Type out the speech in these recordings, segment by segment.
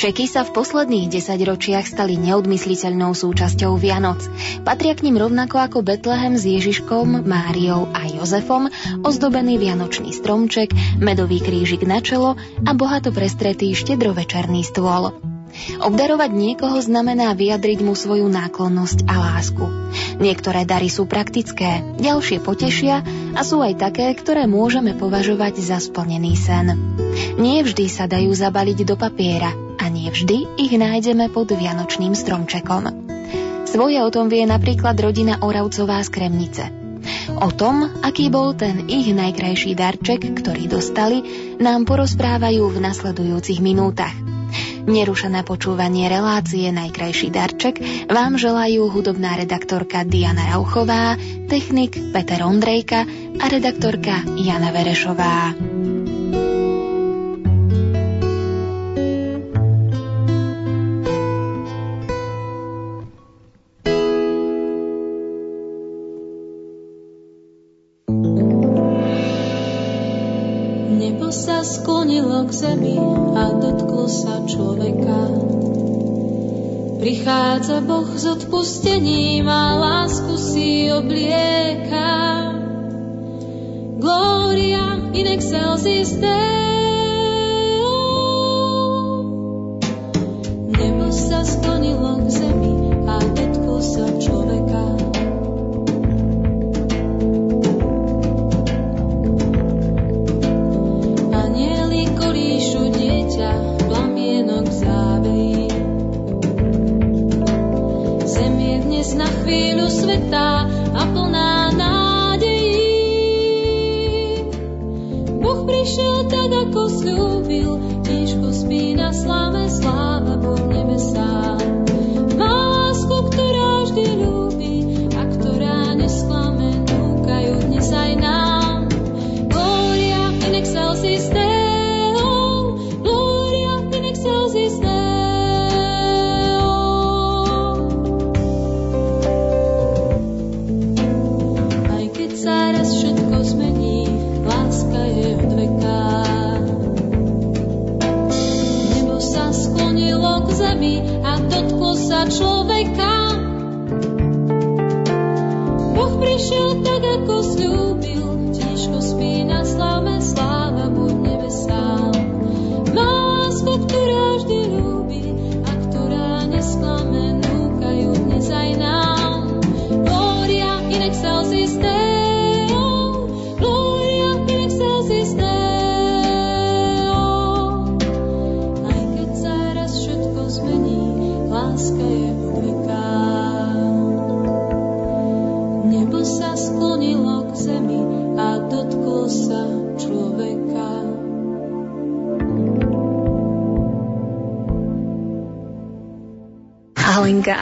Darčeky sa v posledných desaťročiach stali neodmysliteľnou súčasťou Vianoc. Patria k ním rovnako ako Betlehem s Ježiškom, Máriou a Jozefom, ozdobený vianočný stromček, medový krížik na čelo a bohato prestretý štedrovečerný stôl. Obdarovať niekoho znamená vyjadriť mu svoju náklonnosť a lásku. Niektoré dary sú praktické, ďalšie potešia a sú aj také, ktoré môžeme považovať za splnený sen. Nie vždy sa dajú zabaliť do papiera nie vždy ich nájdeme pod vianočným stromčekom. Svoje o tom vie napríklad rodina Oravcová z Kremnice. O tom, aký bol ten ich najkrajší darček, ktorý dostali, nám porozprávajú v nasledujúcich minútach. Nerušené počúvanie relácie Najkrajší darček vám želajú hudobná redaktorka Diana Rauchová, technik Peter Ondrejka a redaktorka Jana Verešová. Sklonilo k zemi a dotklo sa človeka. Prichádza Boh s odpustením a lásku si oblieka. Gloria in excelsis Deo. Nebo sa sklonilo k zemi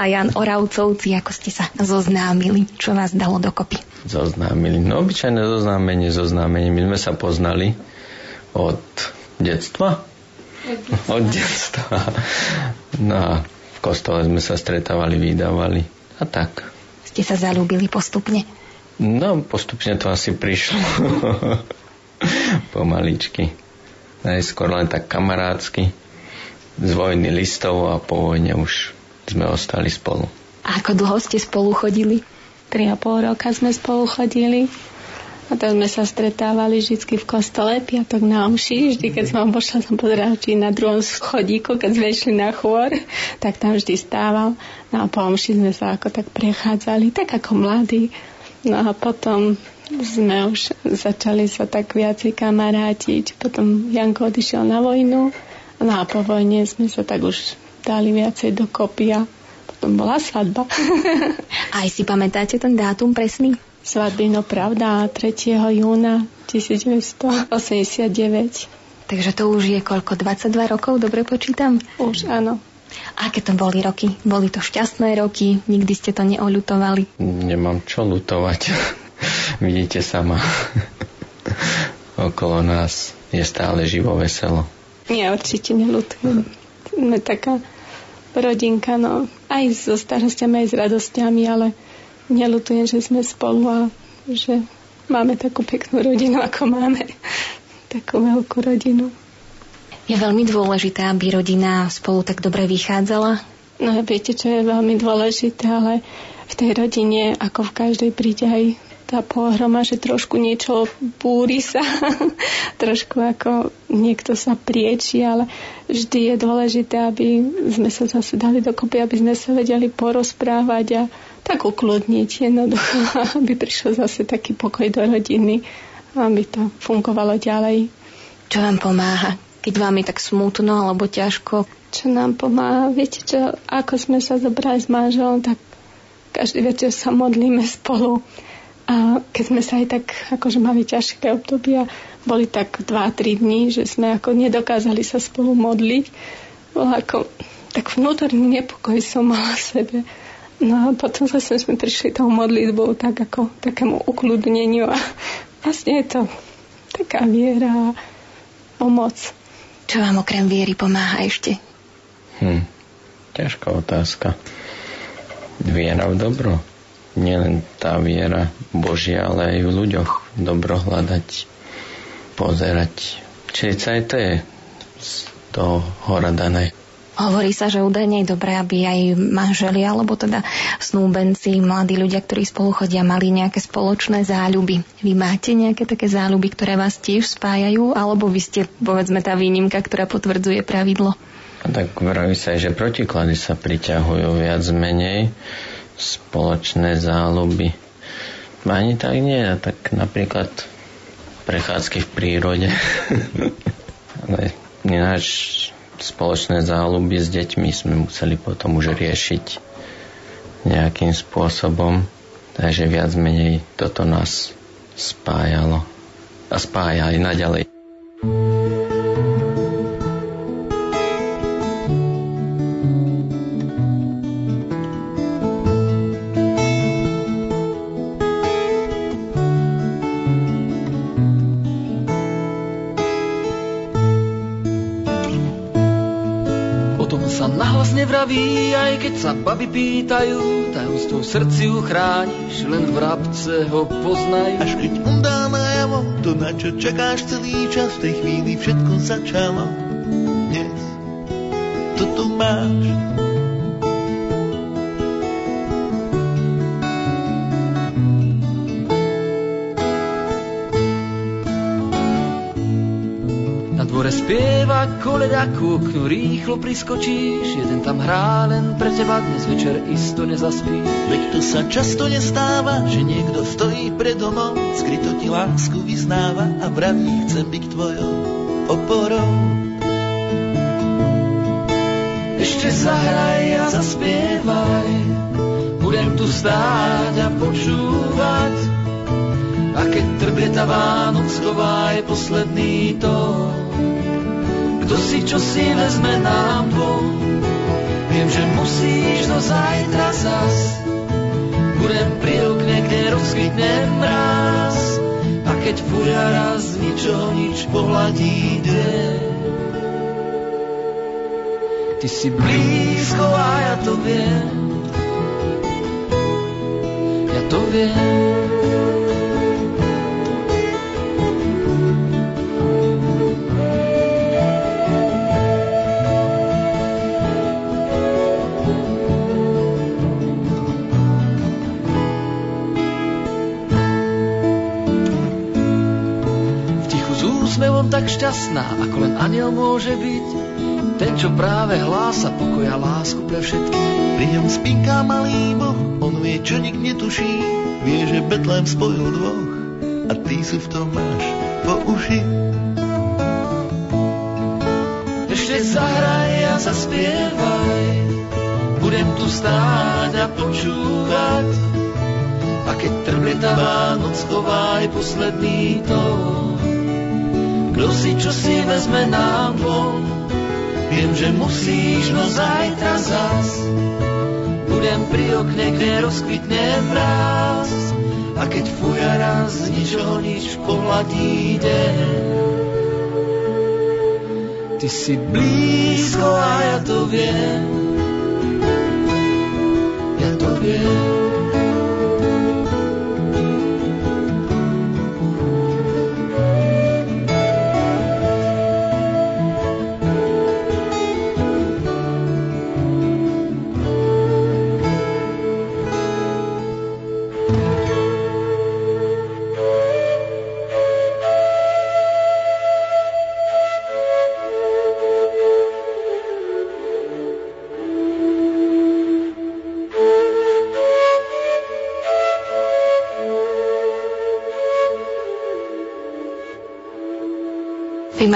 a Jan Oravcovci, ako ste sa zoznámili, čo vás dalo dokopy? Zoznámili, no obyčajné zoznámenie, zoznámenie. My sme sa poznali od detstva. Od detstva. No a v kostole sme sa stretávali, vydávali a tak. Ste sa zalúbili postupne? No, postupne to asi prišlo. Pomaličky. Najskôr len tak kamarádsky z vojny listov a po vojne už sme ostali spolu. A ako dlho ste spolu chodili? Tri a pol roka sme spolu chodili. A to sme sa stretávali vždy v kostole, piatok na omši. Vždy, keď som pošla som pozerala, či na druhom schodíku, keď sme išli na chôr, tak tam vždy stával. No a po omši sme sa ako tak prechádzali, tak ako mladí. No a potom sme už začali sa tak viacej kamarátiť. Potom Janko odišiel na vojnu. No a po vojne sme sa tak už dali viacej dokopy a potom bola svadba. Aj si pamätáte ten dátum presný? Svadby, no pravda, 3. júna 1989. Takže to už je koľko? 22 rokov, dobre počítam? Už, áno. Aké to boli roky? Boli to šťastné roky? Nikdy ste to neoľutovali? Nemám čo lutovať. Vidíte sama. Okolo nás je stále živo veselo. Nie, určite nelutujem. Sme taká rodinka, no aj so starostiami, aj s radosťami, ale nelutujem, že sme spolu a že máme takú peknú rodinu, ako máme. Takú veľkú rodinu. Je veľmi dôležité, aby rodina spolu tak dobre vychádzala? No viete, čo je veľmi dôležité, ale v tej rodine, ako v každej, príde aj tá pohroma, že trošku niečo búri sa, trošku ako niekto sa prieči, ale vždy je dôležité, aby sme sa zase dali dokopy, aby sme sa vedeli porozprávať a tak ukludniť jednoducho, aby prišiel zase taký pokoj do rodiny, aby to fungovalo ďalej. Čo vám pomáha, keď vám je tak smutno alebo ťažko? Čo nám pomáha? Viete čo, ako sme sa zobrali s manželom, tak každý večer sa modlíme spolu a keď sme sa aj tak akože mali ťažké obdobia, boli tak 2-3 dní, že sme ako nedokázali sa spolu modliť. Bolo ako tak vnútorný nepokoj som mala sebe. No a potom zase sme prišli tou modlitbou tak ako takému ukludneniu a vlastne je to taká viera a pomoc. Čo vám okrem viery pomáha ešte? Hm, ťažká otázka. Viera v dobro nielen tá viera Božia, ale aj v ľuďoch dobro hľadať, pozerať. Čiže aj to je z toho hora dané. Hovorí sa, že údajne je dobré, aby aj manželia, alebo teda snúbenci, mladí ľudia, ktorí spolu chodia, mali nejaké spoločné záľuby. Vy máte nejaké také záľuby, ktoré vás tiež spájajú, alebo vy ste, povedzme, tá výnimka, ktorá potvrdzuje pravidlo? A tak vraví sa aj, že protiklady sa priťahujú viac menej spoločné záľuby. Ani tak nie, tak napríklad prechádzky v prírode. Ale ináč spoločné záľuby s deťmi sme museli potom už riešiť nejakým spôsobom. Takže viac menej toto nás spájalo. A spája aj naďalej. Vraví, aj keď sa baby pýtajú, tajomstvo v srdci uchrániš, len v vrabce ho poznaj. Až keď on dá najavo, to na čo čakáš celý čas, v tej chvíli všetko začalo. Dnes to tu máš. Spieva koleda ku oknu, rýchlo priskočíš, jeden tam hrá, len pre teba dnes večer isto nezaspí. Veď to sa často nestáva, že niekto stojí pred domom, skryto ti lásku vyznáva a vraví, chcem byť tvojou oporou. Ešte zahraj a zaspievaj, budem tu stáť a počúvať, a keď trblieta Vánoc, je posledný tón. Kto si čo si vezme nám dvom. Viem, že musíš do zajtra zas. Budem pri okne, kde rozkvitne mráz A keď fúria raz ničo nič pohľadí dve Ty si blízko a ja to viem. Ja to viem tak šťastná, ako len aniel môže byť. Ten, čo práve hlása pokoja lásku pre všetkých. Pri ňom spinká malý boh, on vie, čo nik netuší. Vie, že Betlém spojil dvoch a ty sú v tom máš po uši. Ešte zahraj a zaspievaj, budem tu stáť a počúvať. A keď trblieta Vánoc, aj posledný tón kto si čo si vezme nám von. Viem, že musíš, no zajtra zas budem pri okne, kde rozkvitne mráz. A keď fuja z ničoho nič pohľadí deň. Ty si blízko a ja to viem. Ja to viem.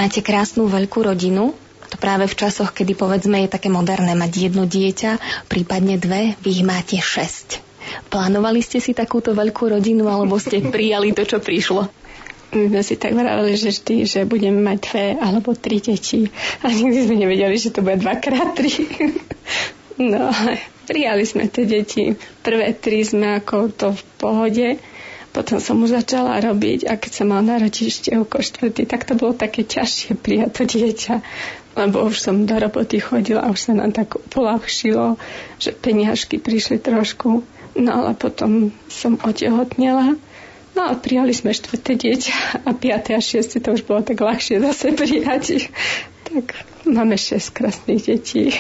Máte krásnu veľkú rodinu, to práve v časoch, kedy povedzme je také moderné mať jedno dieťa, prípadne dve, vy ich máte šesť. Plánovali ste si takúto veľkú rodinu, alebo ste prijali to, čo prišlo? My sme si tak vravali, že vždy, že budeme mať dve alebo tri deti. A nikdy sme nevedeli, že to bude dvakrát tri. No, prijali sme tie deti. Prvé tri sme ako to v pohode potom som mu začala robiť a keď som mal narodiť ešte oko tak to bolo také ťažšie prijať to dieťa, lebo už som do roboty chodila a už sa nám tak polahšilo, že peniažky prišli trošku. No ale potom som otehotnela No a prijali sme štvrté dieťa a piaté a šieste to už bolo tak ľahšie zase prijať. Tak máme šesť krásnych detí.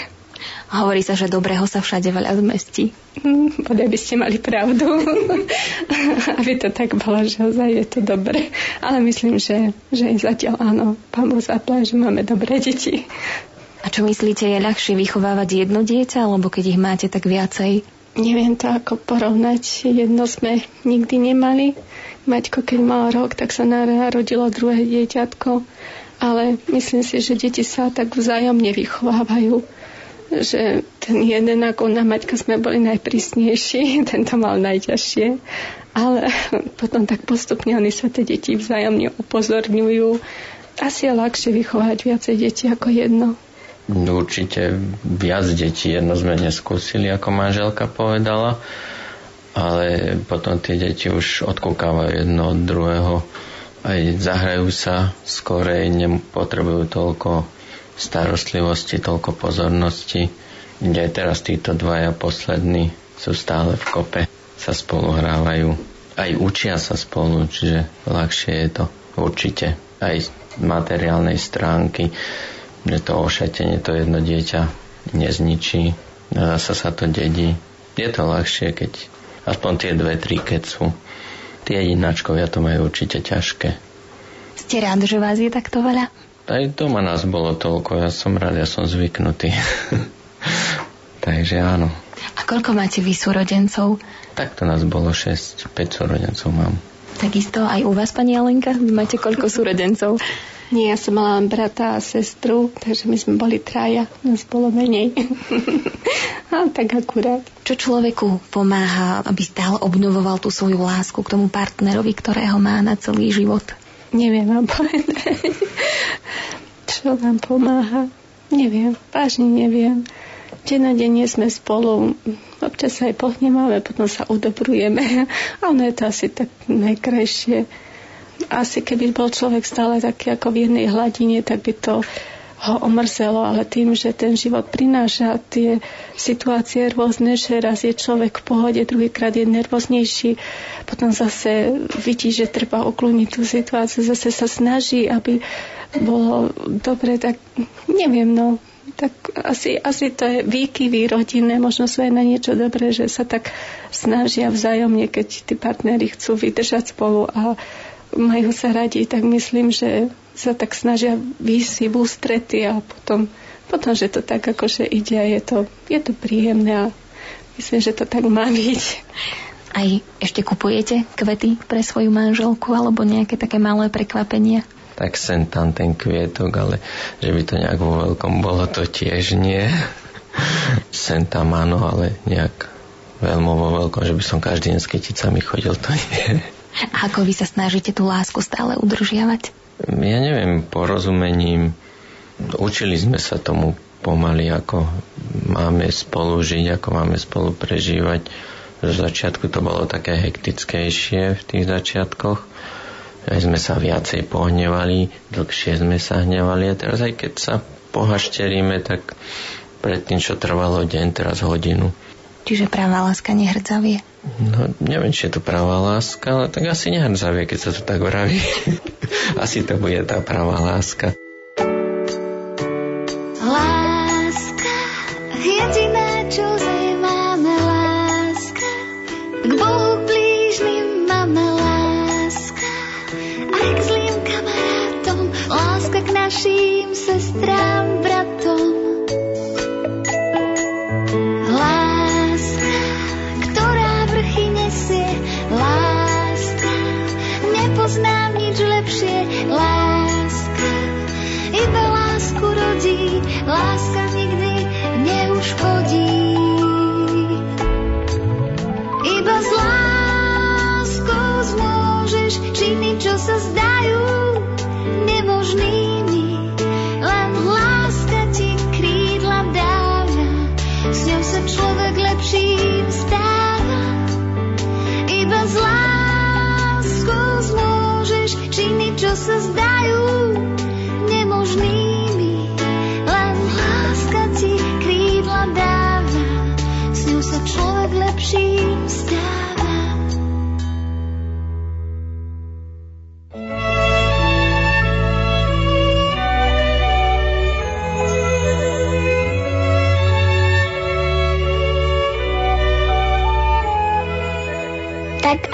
Hovorí sa, že dobrého sa všade veľa zmestí. Hm, bodaj by ste mali pravdu. Aby to tak bolo, že ozaj je to dobre. Ale myslím, že, že zatiaľ áno. Pán Boh zaplá, že máme dobré deti. A čo myslíte, je ľahšie vychovávať jedno dieťa, alebo keď ich máte tak viacej? Neviem to ako porovnať. Jedno sme nikdy nemali. Maťko, keď mal rok, tak sa narodilo druhé dieťatko. Ale myslím si, že deti sa tak vzájomne vychovávajú že ten jeden ako na Maťka sme boli najprísnejší, tento mal najťažšie, ale potom tak postupne oni sa tie deti vzájomne upozorňujú. Asi je ľahšie vychovať viacej detí ako jedno. Určite viac detí jedno sme neskúsili, ako manželka povedala, ale potom tie deti už odkúkávajú jedno od druhého. Aj zahrajú sa skorej, nepotrebujú toľko starostlivosti, toľko pozornosti, kde teraz títo dvaja poslední sú stále v kope, sa spolu hrávajú. Aj učia sa spolu, čiže ľahšie je to určite. Aj z materiálnej stránky, že to ošatenie to jedno dieťa nezničí, zase sa to dedí. Je to ľahšie, keď aspoň tie dve, tri, keď sú. Tie jedináčkovia to majú určite ťažké. Ste rád, že vás je takto veľa? Aj doma nás bolo toľko, ja som rád, ja som zvyknutý. Takže áno. A koľko máte vy súrodencov? Takto nás bolo 6, 5 súrodencov mám. Takisto aj u vás, pani Alenka? Vy máte koľko súrodencov? Nie, ja som mala len brata a sestru, takže my sme boli traja, nás bolo menej. a tak akurát. Čo človeku pomáha, aby stále obnovoval tú svoju lásku k tomu partnerovi, ktorého má na celý život? Neviem vám povedať. Čo vám pomáha? Neviem, vážne neviem. Deň na deň sme spolu, občas sa aj pohnemáme, potom sa udobrujeme. A ono je to asi tak najkrajšie. Asi keby bol človek stále taký ako v jednej hladine, tak by to ho omrzelo, ale tým, že ten život prináša tie situácie rôzne, že raz je človek v pohode, druhýkrát je nervóznejší, potom zase vidí, že treba ukloniť tú situáciu, zase sa snaží, aby bolo dobre, tak neviem, no, tak asi, asi to je výkyvy rodinné, možno sú aj na niečo dobré, že sa tak snažia vzájomne, keď tí partnery chcú vydržať spolu a majú sa radi, tak myslím, že sa tak snažia výjsť v ústrety a potom, potom, že to tak akože ide a je to, je to príjemné a myslím, že to tak má byť. Aj ešte kupujete kvety pre svoju manželku alebo nejaké také malé prekvapenia? Tak sem tam ten kvietok, ale že by to nejak vo veľkom bolo, to tiež nie. sem tam áno, ale nejak veľmi vo veľkom, že by som každý deň s kyticami chodil, to nie. A ako vy sa snažíte tú lásku stále udržiavať? Ja neviem, porozumením, učili sme sa tomu pomaly, ako máme spolu žiť, ako máme spolu prežívať. V začiatku to bolo také hektickejšie v tých začiatkoch. Aj sme sa viacej pohnevali, dlhšie sme sa hnevali a teraz aj keď sa pohašteríme, tak predtým, čo trvalo deň, teraz hodinu. Čiže pravá láska nehrdzavie? No, neviem, či je to pravá láska, ale tak asi nehrdzavie, keď sa to tak vraví. asi to bude tá pravá láska. Láska, jediná, čo zaj máme láska. K Bohu blížnym máme láska. Aj k zlým kamarátom, láska k našim sestrám,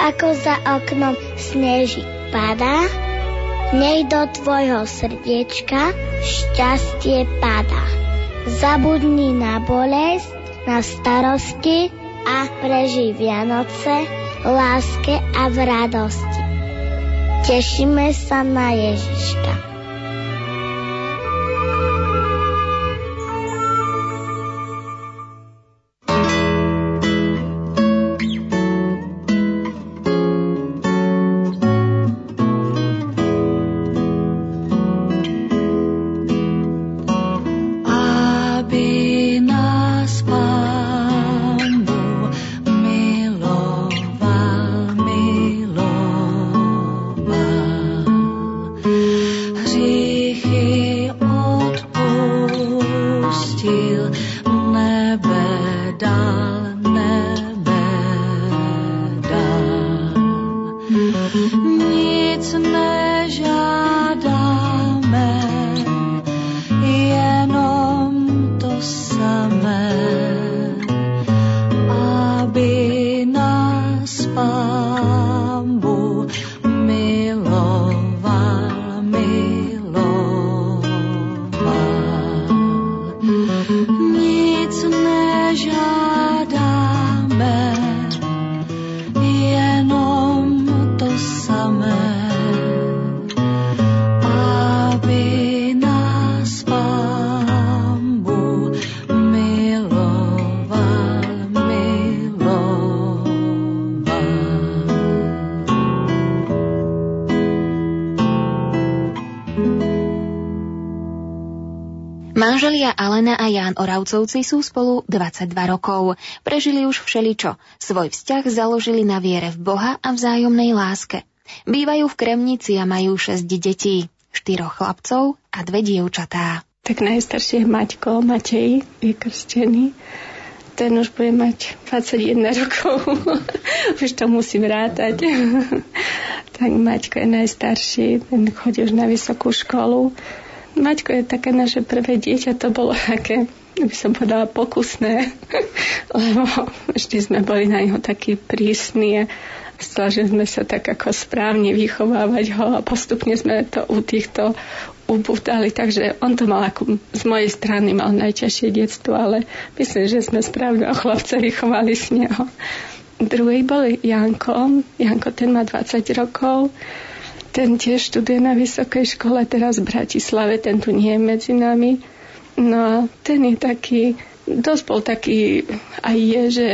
ako za oknom sneží padá, nej do tvojho srdiečka šťastie padá. Zabudni na bolesť, na starosti a prežij Vianoce láske a v radosti. Tešíme sa na Ježiška. Alena a Ján Oravcovci sú spolu 22 rokov. Prežili už všeličo. Svoj vzťah založili na viere v Boha a vzájomnej láske. Bývajú v Kremnici a majú 6 detí. Štyroch chlapcov a dve dievčatá. Tak najstarší je Maťko, Matej je krstený. Ten už bude mať 21 rokov. už to musím rátať. tak Maťko je najstarší, ten chodí už na vysokú školu. Maťko je také naše prvé dieťa, to bolo také, by som povedala, pokusné, lebo vždy sme boli na neho takí prísni a snažili sme sa tak ako správne vychovávať ho a postupne sme to u týchto ubúdali, takže on to mal ako z mojej strany mal najťažšie detstvo, ale myslím, že sme správne chlapca vychovali z neho. Druhý bol Janko. Janko ten má 20 rokov. Ten tiež študuje na vysokej škole, teraz v Bratislave, ten tu nie je medzi nami. No a ten je taký, dosť bol taký, aj je, že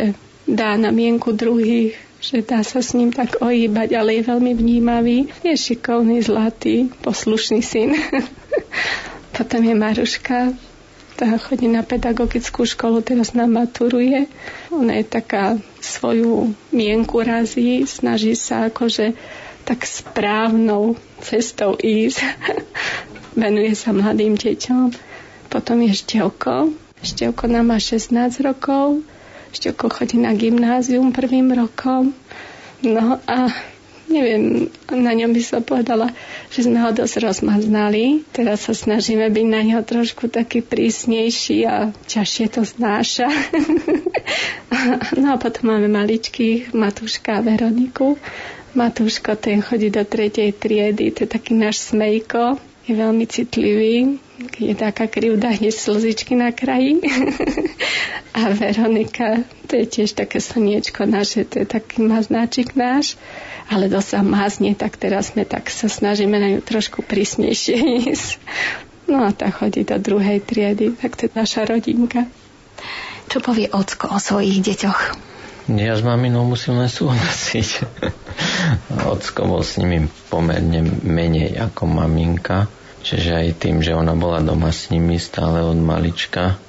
dá na mienku druhých, že dá sa s ním tak ohýbať, ale je veľmi vnímavý. Je šikovný, zlatý, poslušný syn. Potom je Maruška, tá chodí na pedagogickú školu, teraz nám maturuje. Ona je taká svoju mienku razí, snaží sa akože tak správnou cestou ísť. Venuje sa mladým deťom. Potom je Števko. Števko nám má 16 rokov. Števko chodí na gymnázium prvým rokom. No a neviem, na ňom by som povedala, že sme ho dosť rozmaznali. Teraz sa snažíme byť na neho trošku taký prísnejší a ťažšie to znáša. no a potom máme maličkých Matúška a Veroniku. Matúško, ten chodí do tretej triedy, to je taký náš smejko, je veľmi citlivý, je taká krivda, hneď slzičky na kraji. a Veronika, to je tiež také slniečko naše, to je taký maznáčik náš ale to sa mázne, tak teraz sme tak sa snažíme na ňu trošku prísnejšie ísť. No a tá chodí do druhej triedy, tak to je naša rodinka. Čo povie Ocko o svojich deťoch? Ja s maminou musím len súhlasiť. Ocko bol s nimi pomerne menej ako maminka, čiže aj tým, že ona bola doma s nimi stále od malička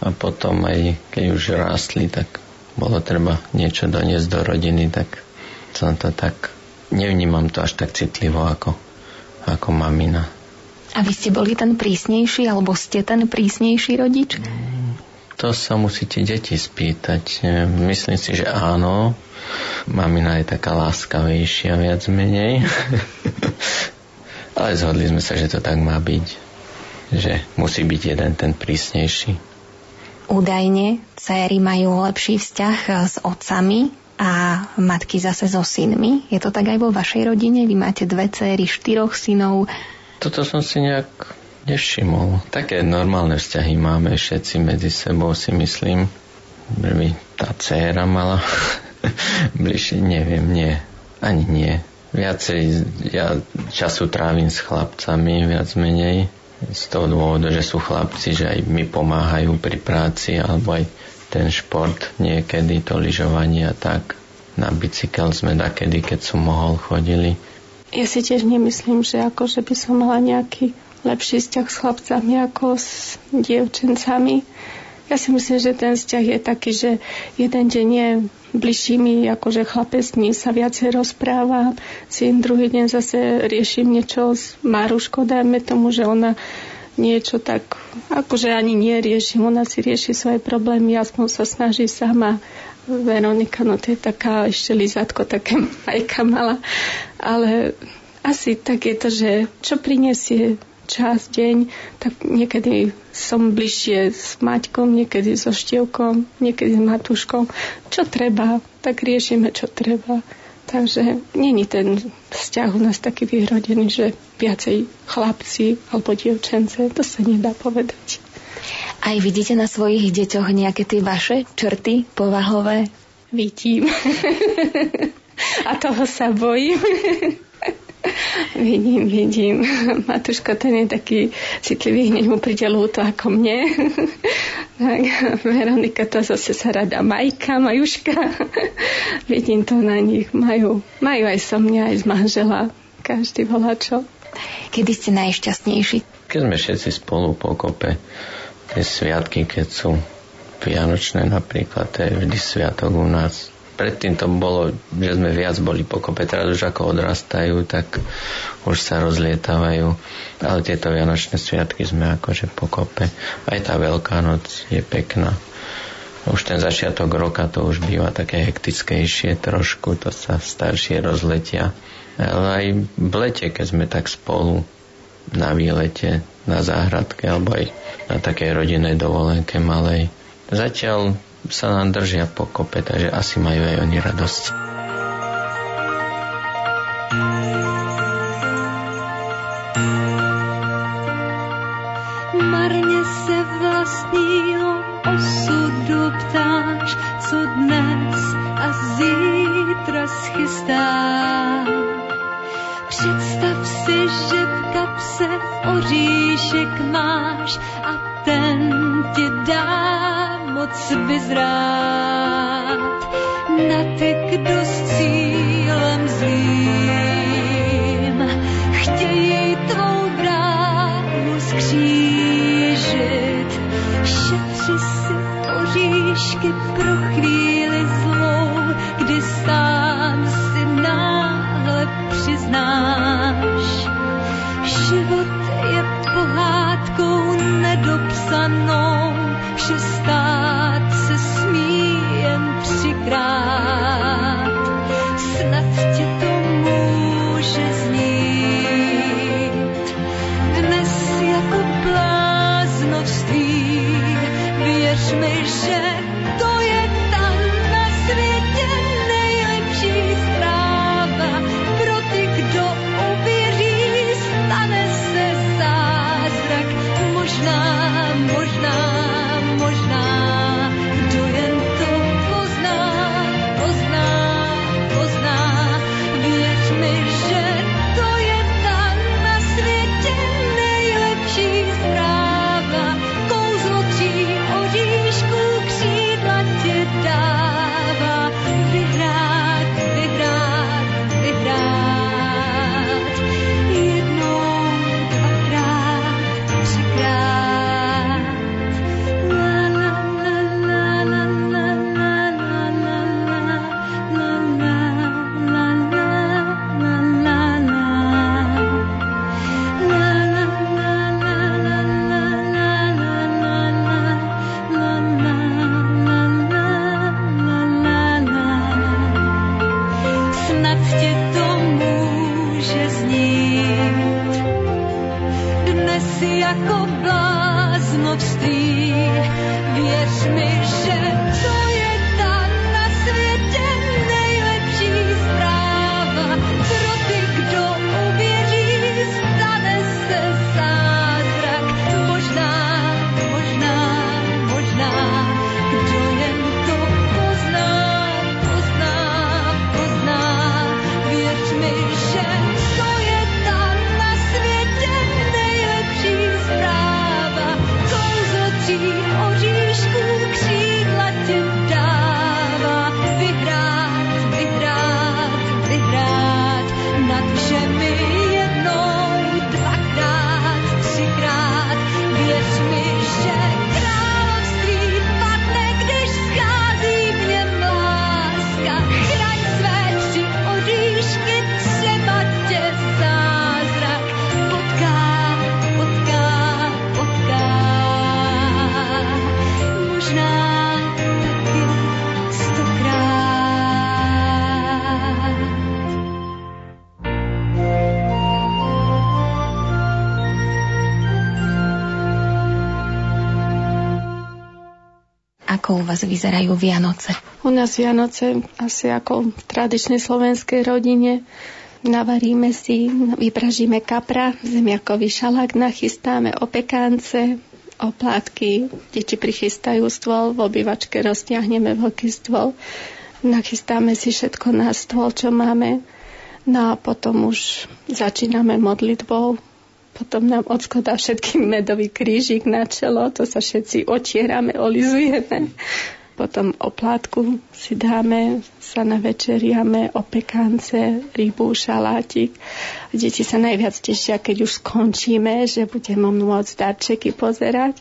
a potom aj keď už rástli, tak bolo treba niečo doniesť do rodiny, tak som to tak, nevnímam to až tak citlivo ako, ako mamina. A vy ste boli ten prísnejší, alebo ste ten prísnejší rodič? To sa musíte deti spýtať. Myslím si, že áno. Mamina je taká láskavejšia, viac menej. Ale zhodli sme sa, že to tak má byť. Že musí byť jeden ten prísnejší. Údajne céry majú lepší vzťah s otcami a matky zase so synmi. Je to tak aj vo vašej rodine? Vy máte dve céry, štyroch synov. Toto som si nejak nevšimol. Také normálne vzťahy máme všetci medzi sebou, si myslím. By tá dcéra mala bližšie, neviem, nie. Ani nie. Viacej ja času trávim s chlapcami, viac menej. Z toho dôvodu, že sú chlapci, že aj mi pomáhajú pri práci, alebo aj ten šport niekedy, to lyžovanie a tak. Na bicykel sme nakedy, keď som mohol, chodili. Ja si tiež nemyslím, že ako, že by som mala nejaký lepší vzťah s chlapcami ako s dievčencami. Ja si myslím, že ten vzťah je taký, že jeden deň je bližší mi, akože chlapec dní sa viacej rozpráva, syn druhý deň zase riešim niečo s Maruškou, dajme tomu, že ona niečo tak, akože ani neriešim, ona si rieši svoje problémy, aspoň sa snaží sama. Veronika, no to je taká ešte lizátko, také majka mala, ale asi tak je to, že čo prinesie čas, deň, tak niekedy som bližšie s Maťkom, niekedy so Štievkom, niekedy s Matúškom. Čo treba, tak riešime, čo treba. Takže není ten vzťah u nás taký vyhrodený, že viacej chlapci alebo dievčence, to sa nedá povedať. Aj vidíte na svojich deťoch nejaké tie vaše črty povahové? Vidím. A toho sa bojím. vidím, vidím. Matuško, ten je taký citlivý, hneď mu príde ľúto ako mne. tak, Veronika to zase sa rada Majka, Majuška. vidím to na nich. Majú, majú aj so mňa, aj z manžela. Každý volá čo. Kedy ste najšťastnejší? Keď sme všetci spolu pokope. Tie sviatky, keď sú Vianočné napríklad, to je vždy sviatok u nás predtým to bolo, že sme viac boli pokope, teraz už ako odrastajú, tak už sa rozlietávajú. Ale tieto Vianočné sviatky sme akože pokope. Aj tá Veľká noc je pekná. Už ten začiatok roka to už býva také hektickejšie trošku, to sa staršie rozletia. Ale aj v lete, keď sme tak spolu na výlete, na záhradke alebo aj na takej rodinnej dovolenke malej. Zatiaľ sa nám držia pokope, takže asi majú aj oni radosť. Marně se vlastního osudu ptáš, co dnes moc vyzrát, natek dost cílem zlým. Chtějí tvou bránu skřížit, šetři si oříšky pro chvíli zlou, kdy sám si náhle přiznáš. Život je pohádkou nedopsanou, že stále Ako u vás vyzerajú Vianoce? U nás Vianoce asi ako v tradičnej slovenskej rodine. Navaríme si, vypražíme kapra, zemiakový šalák, nachystáme opekance, oplátky, deti prichystajú stôl, v obývačke roztiahneme veľký stôl, nachystáme si všetko na stôl, čo máme, no a potom už začíname modlitbou, potom nám ocko dá všetkým medový krížik na čelo, to sa všetci otierame, olizujeme. Potom oplátku si dáme, sa navečeriame, opekance, rybu, šalátik. Deti sa najviac tešia, keď už skončíme, že budeme môcť darčeky pozerať.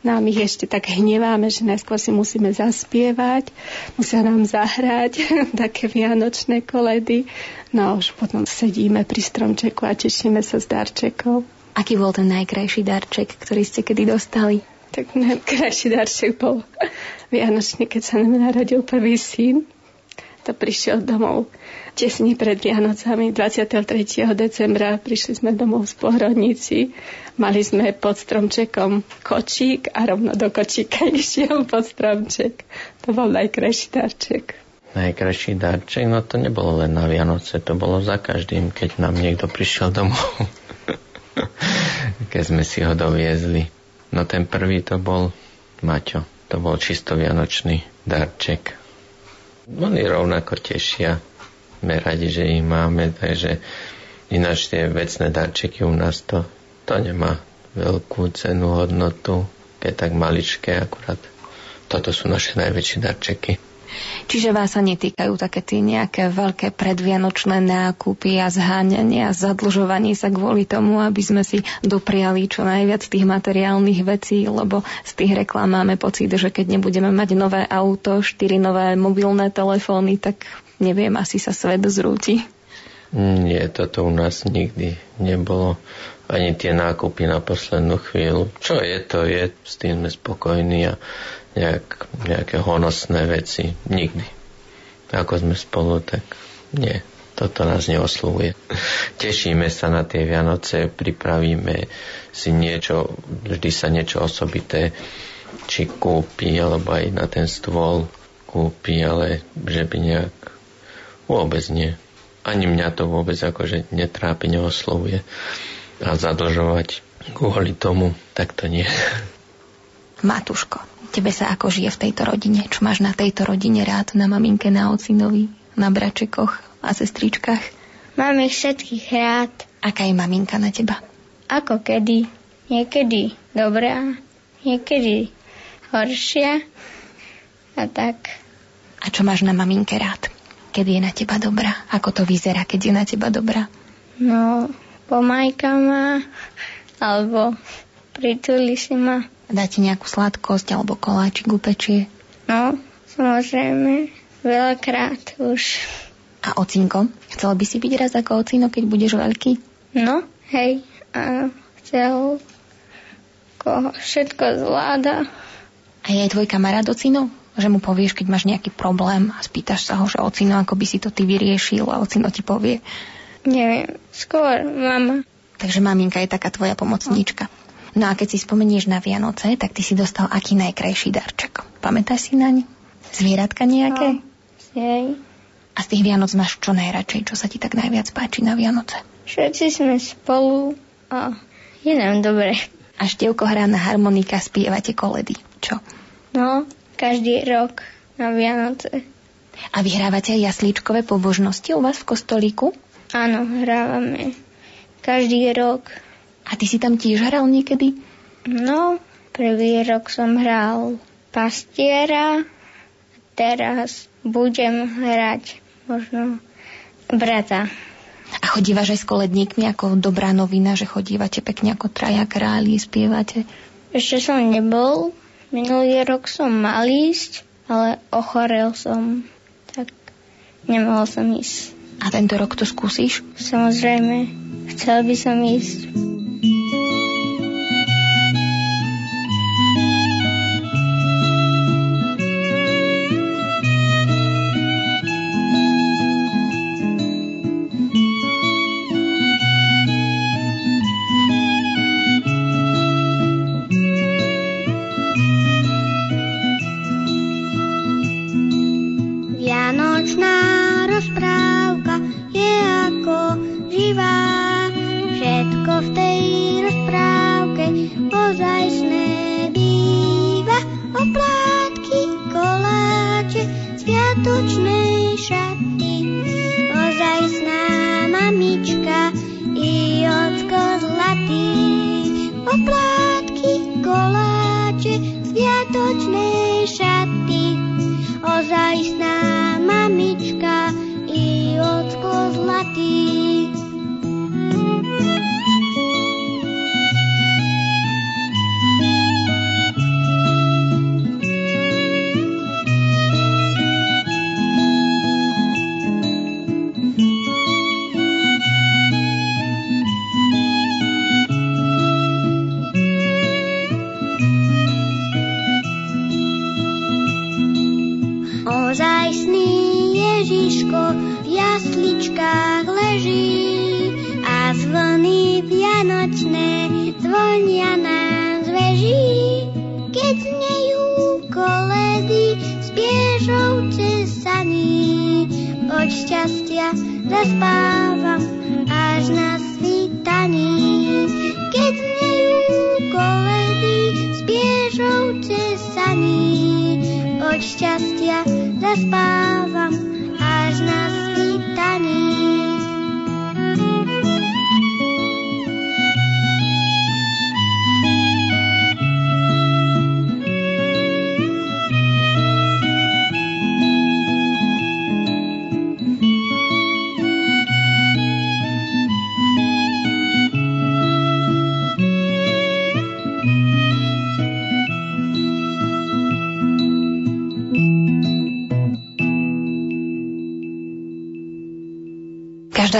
No a my ich ešte tak hneváme, že najskôr si musíme zaspievať, musia nám zahrať také vianočné koledy. No a už potom sedíme pri stromčeku a tešíme sa z darčekov. Aký bol ten najkrajší darček, ktorý ste kedy dostali? Tak najkrajší darček bol Vianočný, keď sa nám narodil prvý syn. To prišiel domov tesne pred Vianocami, 23. decembra. Prišli sme domov z pohrodníci. Mali sme pod stromčekom kočík a rovno do kočíka išiel pod stromček. To bol najkrajší darček. Najkrajší darček, no to nebolo len na Vianoce, to bolo za každým, keď nám niekto prišiel domov. keď sme si ho doviezli. No ten prvý to bol Maťo. To bol čisto vianočný darček. Oni rovnako tešia. Sme radi, že ich máme, takže ináč tie vecné darčeky u nás to, to nemá veľkú cenu, hodnotu, keď tak maličké akurát. Toto sú naše najväčšie darčeky. Čiže vás sa netýkajú také tie nejaké veľké predvianočné nákupy a zháňanie a zadlžovanie sa kvôli tomu, aby sme si dopriali čo najviac tých materiálnych vecí, lebo z tých reklám máme pocit, že keď nebudeme mať nové auto, štyri nové mobilné telefóny, tak neviem, asi sa svet zrúti. Nie, toto u nás nikdy nebolo. Ani tie nákupy na poslednú chvíľu. Čo je, to je, s tým sme spokojní a nejak, nejaké honosné veci. Nikdy. Ako sme spolu, tak nie. Toto nás neoslovuje. Tešíme sa na tie Vianoce, pripravíme si niečo, vždy sa niečo osobité či kúpi, alebo aj na ten stôl kúpi, ale že by nejak vôbec nie. Ani mňa to vôbec akože netrápi, neoslovuje. A zadlžovať kvôli tomu, tak to nie. Matuško, tebe sa ako žije v tejto rodine? Čo máš na tejto rodine rád? Na maminke, na ocinovi, na bračekoch a sestričkách? Mám ich všetkých rád. Aká je maminka na teba? Ako kedy. Niekedy dobrá, niekedy horšia. A tak. A čo máš na maminke rád? Kedy je na teba dobrá? Ako to vyzerá, keď je na teba dobrá? No, pomajka ma, alebo prituli si ma. Dá ti nejakú sladkosť alebo koláčik upečie? No, samozrejme, veľakrát už. A ocinko? Chcel by si byť raz ako ocino, keď budeš veľký? No, hej, a chcel, koho všetko zvláda. A je aj tvoj kamarát ocino? že mu povieš, keď máš nejaký problém a spýtaš sa ho, že ocino, ako by si to ty vyriešil a ocino ti povie. Neviem, skôr mama. Takže maminka je taká tvoja pomocníčka. No a keď si spomenieš na Vianoce, tak ty si dostal aký najkrajší darček. Pamätáš si naň? Zvieratka nejaké? No, jej. A z tých Vianoc máš čo najradšej? Čo sa ti tak najviac páči na Vianoce? Všetci sme spolu a je nám dobre. A števko hrá na harmonika, spievate koledy. Čo? No, každý rok na Vianoce. A vyhrávate aj jaslíčkové pobožnosti u vás v kostolíku? Áno, hrávame. Každý rok. A ty si tam tiež hral niekedy? No, prvý rok som hral pastiera, teraz budem hrať možno brata. A chodívaš aj s koledníkmi ako dobrá novina, že chodívate pekne ako traja králi, spievate? Ešte som nebol. Minulý rok som mal ísť, ale ochorel som. Tak nemohol som ísť. A tento rok to skúsiš? Samozrejme, chcel by som ísť.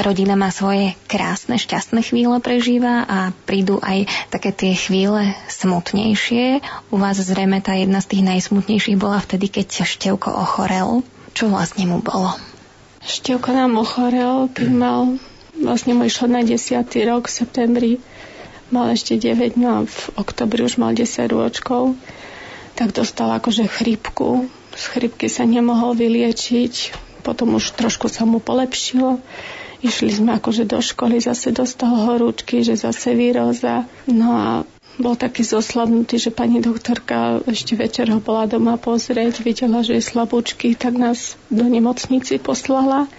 Rodina má svoje krásne, šťastné chvíle prežíva a prídu aj také tie chvíle smutnejšie. U vás zrejme tá jedna z tých najsmutnejších bola vtedy, keď Števko ochorel. Čo vlastne mu bolo? Števko nám ochorel, keď mal, vlastne mu išlo na 10. rok v septembri, mal ešte 9, no a v oktobri už mal 10 rôčkov, tak dostal akože chrípku. Z chrípky sa nemohol vyliečiť, potom už trošku sa mu polepšilo. Išli sme akože do školy, zase dostal horúčky, že zase výroza. No a bol taký zoslabnutý, že pani doktorka ešte večer ho bola doma pozrieť, videla, že je slabúčky, tak nás do nemocnici poslala.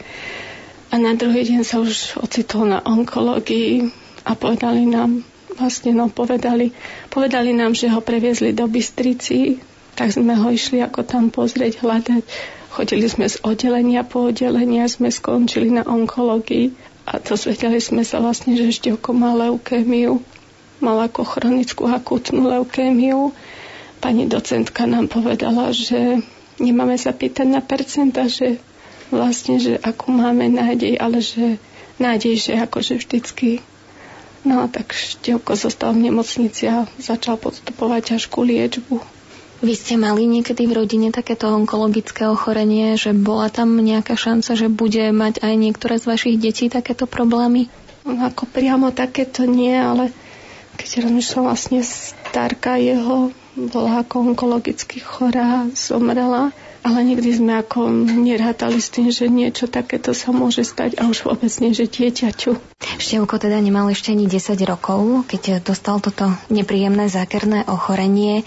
A na druhý deň sa už ocitol na onkológii a povedali nám, vlastne no, povedali, povedali nám, že ho previezli do Bystrici, tak sme ho išli ako tam pozrieť, hľadať. Chodili sme z oddelenia po oddelenia, sme skončili na onkológii a dozvedeli sme sa vlastne, že Števko má leukémiu. Mal ako chronickú akutnú leukémiu. Pani docentka nám povedala, že nemáme sa pýtať na percenta, že vlastne, že akú máme nádej, ale že nádej, že akože vždycky No tak Števko zostal v nemocnici a začal podstupovať ťažkú liečbu. Vy ste mali niekedy v rodine takéto onkologické ochorenie, že bola tam nejaká šanca, že bude mať aj niektoré z vašich detí takéto problémy? Ako priamo takéto nie, ale keď rozmýšľam vlastne starka jeho bola ako onkologicky chorá, zomrela, ale nikdy sme ako nerátali s tým, že niečo takéto sa môže stať a už vôbec nie, že dieťaťu. Števko teda nemal ešte ani 10 rokov, keď dostal toto nepríjemné zákerné ochorenie.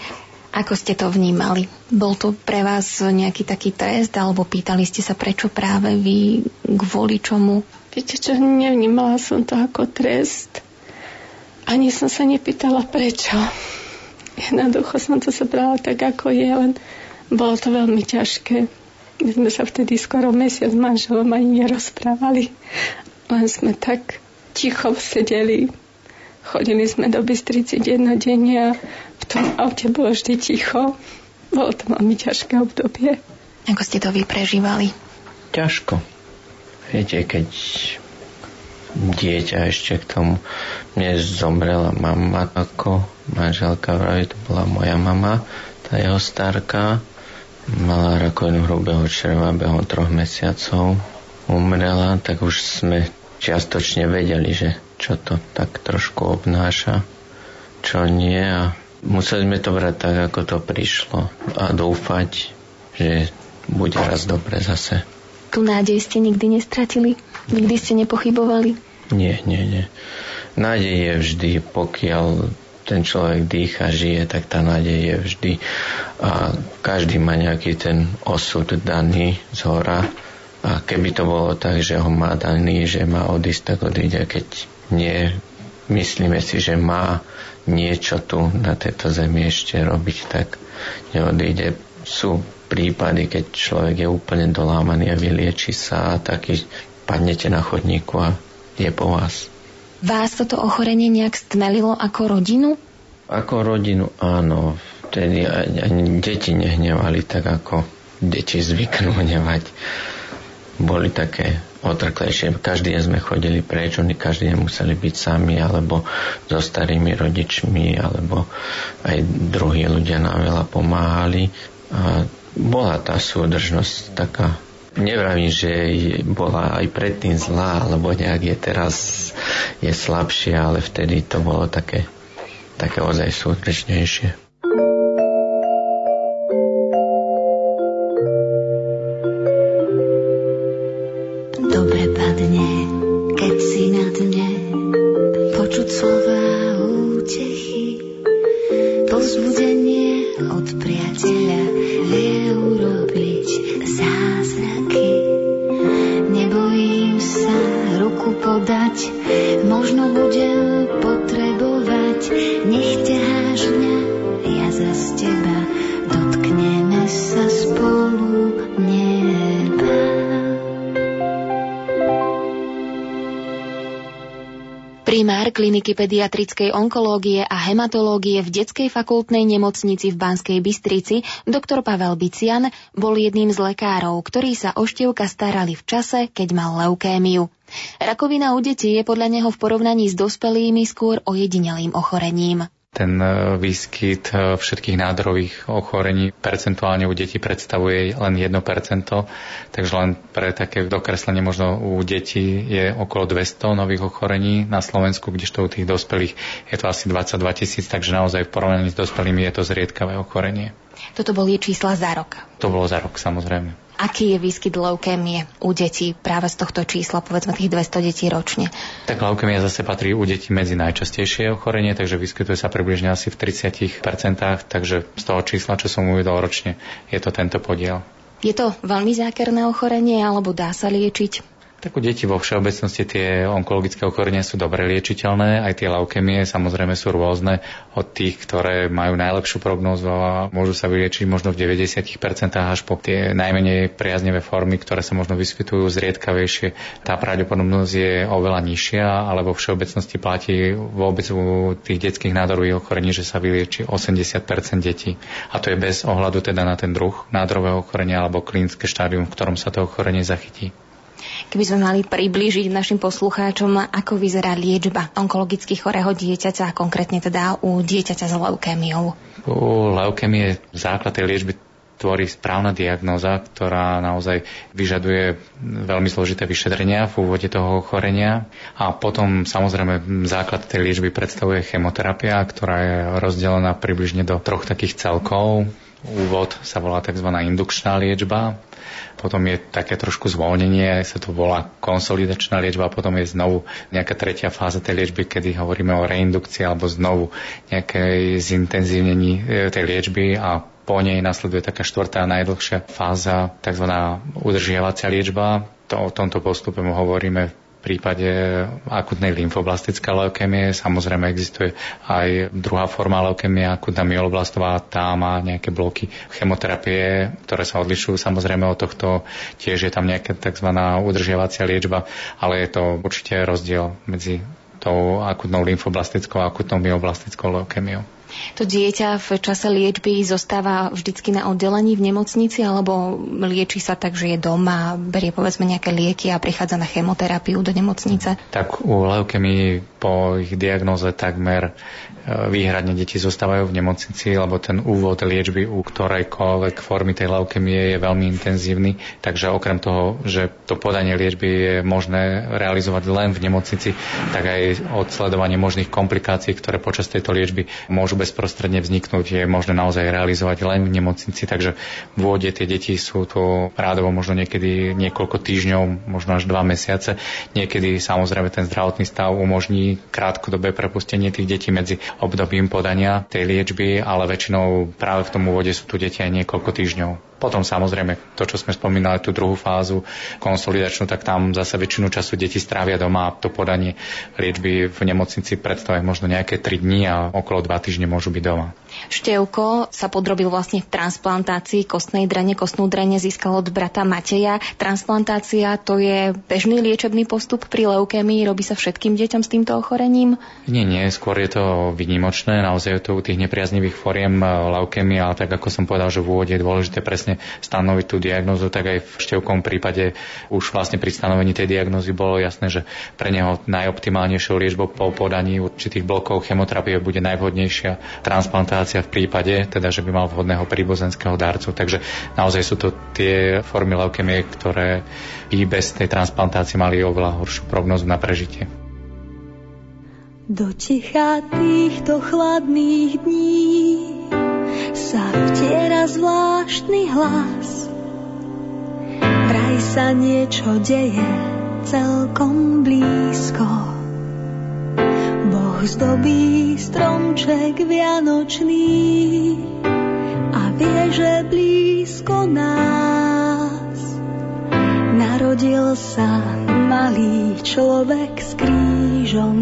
Ako ste to vnímali? Bol to pre vás nejaký taký trest, alebo pýtali ste sa, prečo práve vy, kvôli čomu? Viete čo, nevnímala som to ako trest. Ani som sa nepýtala prečo. Jednoducho som to zobrala tak, ako je, len bolo to veľmi ťažké. My sme sa vtedy skoro mesiac s manželom ani nerozprávali. Len sme tak ticho sedeli. Chodili sme do Bystrici dennodenne a tom aute bolo vždy ticho. Bolo to veľmi ťažké obdobie. Ako ste to vy prežívali? Ťažko. Viete, keď dieťa ešte k tomu mne zomrela mama ako manželka vraví, to bola moja mama, tá jeho starka, mala rakovinu hrubého čreva behom troch mesiacov, umrela, tak už sme čiastočne vedeli, že čo to tak trošku obnáša, čo nie a museli sme to brať tak, ako to prišlo a dúfať, že bude raz dobre zase. Tu nádej ste nikdy nestratili? Nikdy ste nepochybovali? Nie, nie, nie. Nádej je vždy, pokiaľ ten človek dýcha, žije, tak tá nádej je vždy. A každý má nejaký ten osud daný z hora. A keby to bolo tak, že ho má daný, že má odísť, tak odíde. Keď nie, myslíme si, že má niečo tu na tejto zemi ešte robiť, tak neodíde. Sú prípady, keď človek je úplne dolámaný a vylieči sa a taký padnete na chodníku a je po vás. Vás toto ochorenie nejak stmelilo ako rodinu? Ako rodinu áno. Vtedy ani deti nehnevali tak, ako deti zvyknú hnevať. Boli také otrklejšie. Každý deň sme chodili preč, oni každý deň museli byť sami, alebo so starými rodičmi, alebo aj druhí ľudia nám veľa pomáhali. A bola tá súdržnosť taká Nevravím, že bola aj predtým zlá, alebo nejak je teraz je slabšia, ale vtedy to bolo také, také ozaj súdržnejšie. Kliniky pediatrickej onkológie a hematológie v detskej fakultnej nemocnici v Banskej Bystrici, doktor Pavel Bician, bol jedným z lekárov, ktorí sa o števka starali v čase, keď mal leukémiu. Rakovina u detí je podľa neho v porovnaní s dospelými skôr ojedinelým ochorením. Ten e, výskyt e, všetkých nádorových ochorení percentuálne u detí predstavuje len 1%, takže len pre také dokreslenie možno u detí je okolo 200 nových ochorení na Slovensku, kdežto u tých dospelých je to asi 22 tisíc, takže naozaj v porovnaní s dospelými je to zriedkavé ochorenie. Toto boli čísla za rok. To bolo za rok, samozrejme. Aký je výskyt leukémie u detí práve z tohto čísla, povedzme tých 200 detí ročne? Tak leukémia zase patrí u detí medzi najčastejšie ochorenie, takže vyskytuje sa približne asi v 30%, takže z toho čísla, čo som uvedol ročne, je to tento podiel. Je to veľmi zákerné ochorenie alebo dá sa liečiť? Tak u detí vo všeobecnosti tie onkologické ochorenia sú dobre liečiteľné, aj tie leukemie samozrejme sú rôzne od tých, ktoré majú najlepšiu prognózu a môžu sa vyliečiť možno v 90% až po tie najmenej priaznevé formy, ktoré sa možno vyskytujú zriedkavejšie. Tá pravdepodobnosť je oveľa nižšia, ale vo všeobecnosti platí vôbec u tých detských nádorových ochorení, že sa vylieči 80% detí. A to je bez ohľadu teda na ten druh nádorového ochorenia alebo klinické štádium, v ktorom sa to ochorenie zachytí. Keby sme mali priblížiť našim poslucháčom, ako vyzerá liečba onkologicky chorého dieťaťa, konkrétne teda u dieťaťa s leukémiou. U leukémie základ tej liečby tvorí správna diagnóza, ktorá naozaj vyžaduje veľmi zložité vyšetrenia v úvode toho ochorenia. A potom samozrejme základ tej liečby predstavuje chemoterapia, ktorá je rozdelená približne do troch takých celkov. Úvod sa volá tzv. indukčná liečba, potom je také trošku zvolnenie, sa to volá konsolidačná liečba potom je znovu nejaká tretia fáza tej liečby, kedy hovoríme o reindukcii alebo znovu nejakej zintenzívnení e, tej liečby a po nej nasleduje taká štvrtá najdlhšia fáza, tzv. udržiavacia liečba. To, o tomto postupe hovoríme prípade akutnej lymfoblastické leukémie. Samozrejme existuje aj druhá forma leukémie, akutná myeloblastová, tá má nejaké bloky chemoterapie, ktoré sa odlišujú samozrejme od tohto. Tiež je tam nejaká tzv. udržiavacia liečba, ale je to určite rozdiel medzi tou akutnou lymfoblastickou a akutnou myeloblastickou leukémiou. To dieťa v čase liečby zostáva vždycky na oddelení v nemocnici alebo lieči sa tak, že je doma, berie povedzme nejaké lieky a prichádza na chemoterapiu do nemocnice? Tak u leukemii po ich diagnoze takmer výhradne deti zostávajú v nemocnici, lebo ten úvod liečby u ktorejkoľvek formy tej leukemie je veľmi intenzívny. Takže okrem toho, že to podanie liečby je možné realizovať len v nemocnici, tak aj odsledovanie možných komplikácií, ktoré počas tejto liečby môžu bezprostredne vzniknúť, je možné naozaj realizovať len v nemocnici. Takže v úvode tie deti sú tu rádovo možno niekedy niekoľko týždňov, možno až dva mesiace. Niekedy samozrejme ten zdravotný stav umožní krátkodobé prepustenie tých detí medzi obdobím podania tej liečby, ale väčšinou práve v tom úvode sú tu deti aj niekoľko týždňov. Potom samozrejme to, čo sme spomínali, tú druhú fázu konsolidačnú, tak tam zase väčšinu času deti strávia doma a to podanie liečby v nemocnici predstavuje možno nejaké 3 dní a okolo 2 týždne môžu byť doma. Števko sa podrobil vlastne transplantácii kostnej drene. Kostnú drene získal od brata Mateja. Transplantácia to je bežný liečebný postup pri leukémii. Robí sa všetkým deťom s týmto ochorením? Nie, nie. Skôr je to vynimočné. Naozaj je to u tých nepriaznivých foriem leukémie, ale tak ako som povedal, že v úvode je dôležité presne stanoviť tú diagnozu, tak aj v Števkom prípade už vlastne pri stanovení tej diagnozy bolo jasné, že pre neho najoptimálnejšou liečbou po podaní určitých blokov chemoterapie bude najvhodnejšia transplantácia transplantácia v prípade, teda, že by mal vhodného príbuzenského darcu. Takže naozaj sú to tie formy leukemie, ktoré i bez tej transplantácie mali oveľa horšiu prognozu na prežitie. Do ticha týchto chladných dní sa vtiera zvláštny hlas. Vraj sa niečo deje celkom blízko zdobí stromček vianočný a vie, že blízko nás narodil sa malý človek s krížom.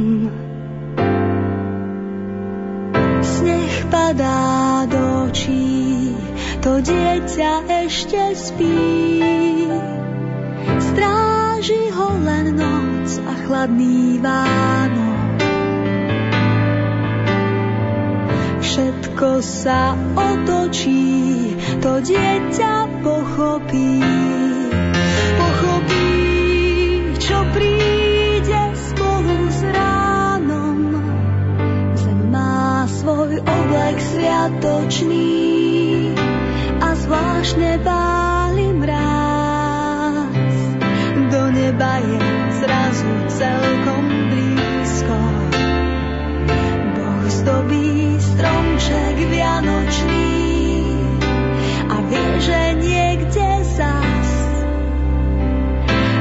Sneh padá do očí, to dieťa ešte spí. Stráži ho len noc a chladný Vánok. Všetko sa otočí, to dieťa pochopí. Pochopí, čo príde spolu s ránom. Zem má svoj oblek sviatočný a zvláštne báli mráz. Do neba je zrazu celkom blízko. Boh zdobí stromček vianočný a vie, že niekde zas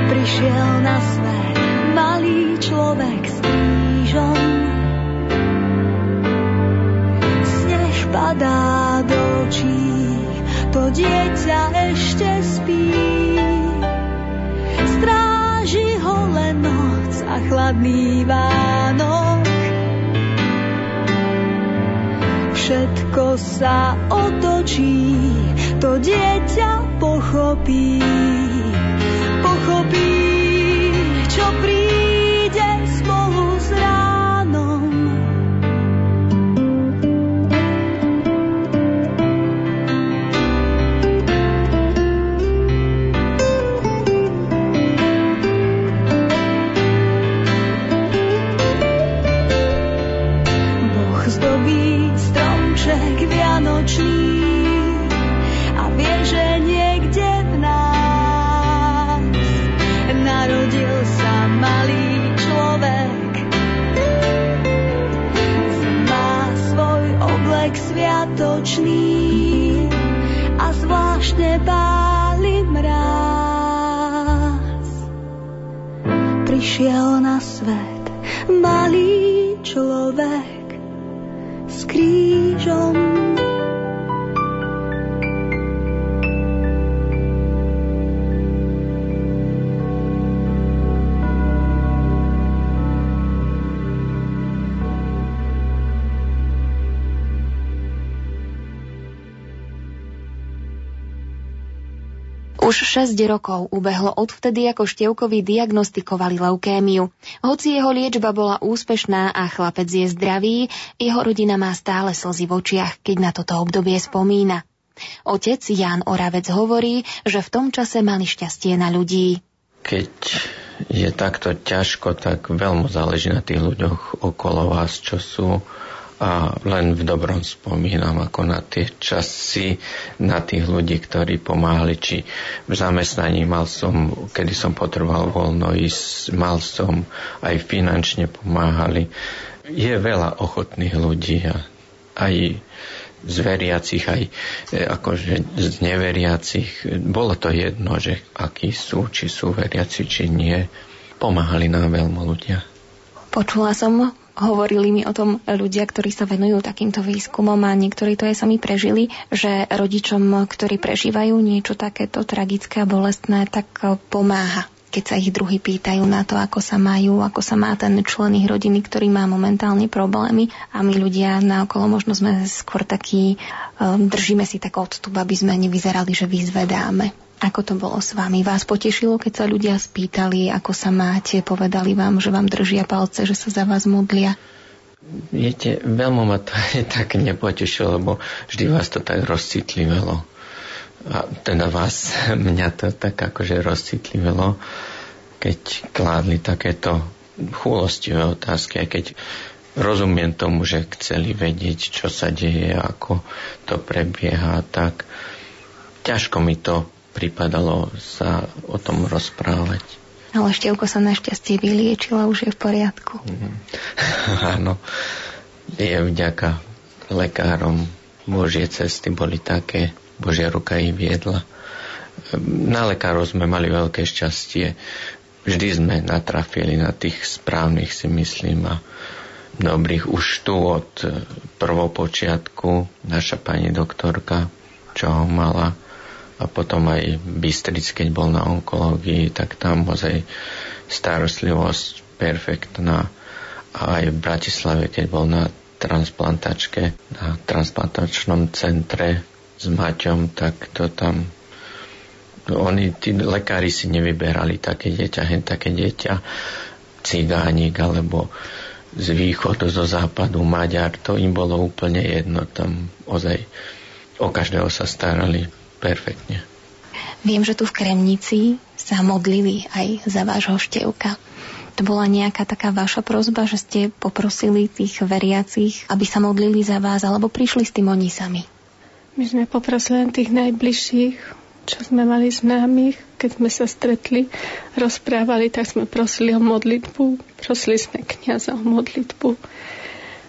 prišiel na svet malý človek s krížom. Sneh padá do očí, to dieťa ešte spí. Stráži ho len noc a chladný Vánok všetko sa otočí, to dieťa. Pochopí, sviatočný a zvláštne báli mráz. Prišiel Už 6 rokov ubehlo odvtedy, ako Števkovi diagnostikovali leukémiu. Hoci jeho liečba bola úspešná a chlapec je zdravý, jeho rodina má stále slzy v očiach, keď na toto obdobie spomína. Otec Ján Oravec hovorí, že v tom čase mali šťastie na ľudí. Keď je takto ťažko, tak veľmi záleží na tých ľuďoch okolo vás, čo sú a len v dobrom spomínam ako na tie časy, na tých ľudí, ktorí pomáhali, či v zamestnaní mal som, kedy som potreboval voľno ísť, mal som aj finančne pomáhali. Je veľa ochotných ľudí a aj z veriacich, aj e, akože z neveriacich. Bolo to jedno, že akí sú, či sú veriaci, či nie. Pomáhali nám veľmi ľudia. Počula som Hovorili mi o tom ľudia, ktorí sa venujú takýmto výskumom a niektorí to aj sami prežili, že rodičom, ktorí prežívajú niečo takéto tragické a bolestné, tak e, pomáha keď sa ich druhý pýtajú na to, ako sa majú, ako sa má ten člen ich rodiny, ktorý má momentálne problémy a my ľudia na okolo možno sme skôr takí, um, držíme si tak odstup, aby sme nevyzerali, že vyzvedáme. Ako to bolo s vami? Vás potešilo, keď sa ľudia spýtali, ako sa máte, povedali vám, že vám držia palce, že sa za vás modlia? Viete, veľmi ma to tak nepotešilo, lebo vždy vás to tak rozcitlivelo. A teda vás, mňa to tak akože rozcitlivelo, keď kládli takéto chúlostivé otázky, aj keď rozumiem tomu, že chceli vedieť, čo sa deje, ako to prebieha, tak ťažko mi to pripadalo sa o tom rozprávať. Ale Števko sa našťastie vyliečila, už je v poriadku. Mm. Áno, je vďaka lekárom Božie cesty boli také, Božia ruka ich viedla. Na lekárov sme mali veľké šťastie. Vždy sme natrafili na tých správnych, si myslím, a dobrých. Už tu od prvopočiatku naša pani doktorka, čo ho mala, a potom aj Bystric, keď bol na onkológii, tak tam ozaj starostlivosť perfektná. A aj v Bratislave, keď bol na transplantačke, na transplantačnom centre s Maťom, tak to tam oni, tí lekári si nevyberali také dieťa, hen také dieťa, cigánik alebo z východu, zo západu, Maďar, to im bolo úplne jedno, tam ozaj o každého sa starali perfektne. Viem, že tu v Kremnici sa modlili aj za vášho števka. To bola nejaká taká vaša prozba, že ste poprosili tých veriacich, aby sa modlili za vás, alebo prišli s tým oni sami? My sme poprosili len tých najbližších, čo sme mali známych, keď sme sa stretli, rozprávali, tak sme prosili o modlitbu, prosili sme kniaza o modlitbu.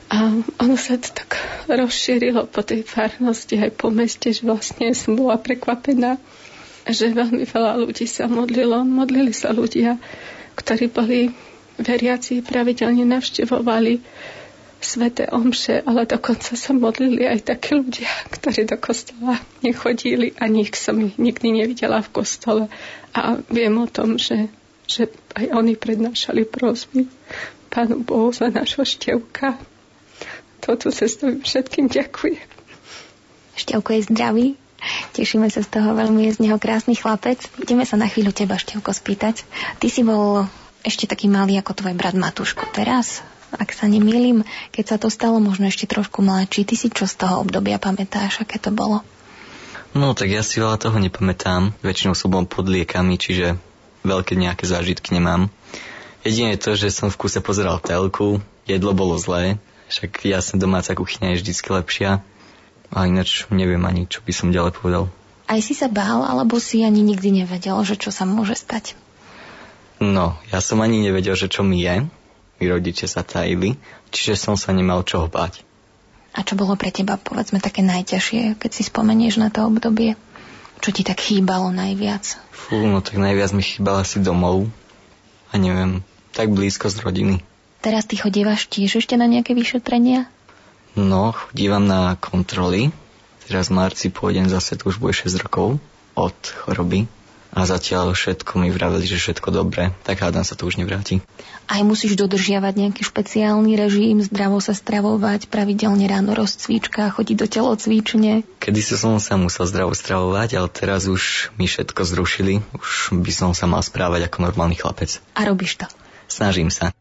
A ono sa to tak rozšírilo po tej farnosti aj po meste, že vlastne som bola prekvapená, že veľmi veľa ľudí sa modlilo. Modlili sa ľudia, ktorí boli veriaci, pravidelne navštevovali sveté omše, ale dokonca sa modlili aj takí ľudia, ktorí do kostola nechodili, ani ich som ich nikdy nevidela v kostole. A viem o tom, že, že aj oni prednášali prosby Pánu Bohu za našho števka touto cestou všetkým ďakujem. Števko je zdravý, Tešíme sa z toho veľmi, je z neho krásny chlapec. Ideme sa na chvíľu teba, Števko, spýtať. Ty si bol ešte taký malý ako tvoj brat Matuško. Teraz, ak sa nemýlim, keď sa to stalo, možno ešte trošku mladší. Ty si čo z toho obdobia pamätáš, aké to bolo? No, tak ja si veľa toho nepamätám. Väčšinou som bol pod liekami, čiže veľké nejaké zážitky nemám. Jedine to, že som v kuse pozeral telku, jedlo bolo zlé, však jasne domáca kuchyňa je vždycky lepšia. A ináč neviem ani, čo by som ďalej povedal. Aj si sa bál, alebo si ani nikdy nevedel, že čo sa môže stať? No, ja som ani nevedel, že čo mi je. Mi rodičia sa tajili, čiže som sa nemal čoho báť. A čo bolo pre teba, povedzme, také najťažšie, keď si spomenieš na to obdobie? Čo ti tak chýbalo najviac? Fú, no tak najviac mi chýbala si domov. A neviem, tak blízko z rodiny. Teraz ty chodívaš tiež ešte na nejaké vyšetrenia? No, chodívam na kontroly. Teraz v marci pôjdem zase, to už bude 6 rokov od choroby a zatiaľ všetko mi vraveli, že všetko dobre, tak hádam sa to už nevráti. Aj musíš dodržiavať nejaký špeciálny režim, zdravo sa stravovať, pravidelne ráno rozcvička, chodiť do telocvične. Kedy som sa musel zdravo stravovať, ale teraz už mi všetko zrušili, už by som sa mal správať ako normálny chlapec. A robíš to? Snažím sa.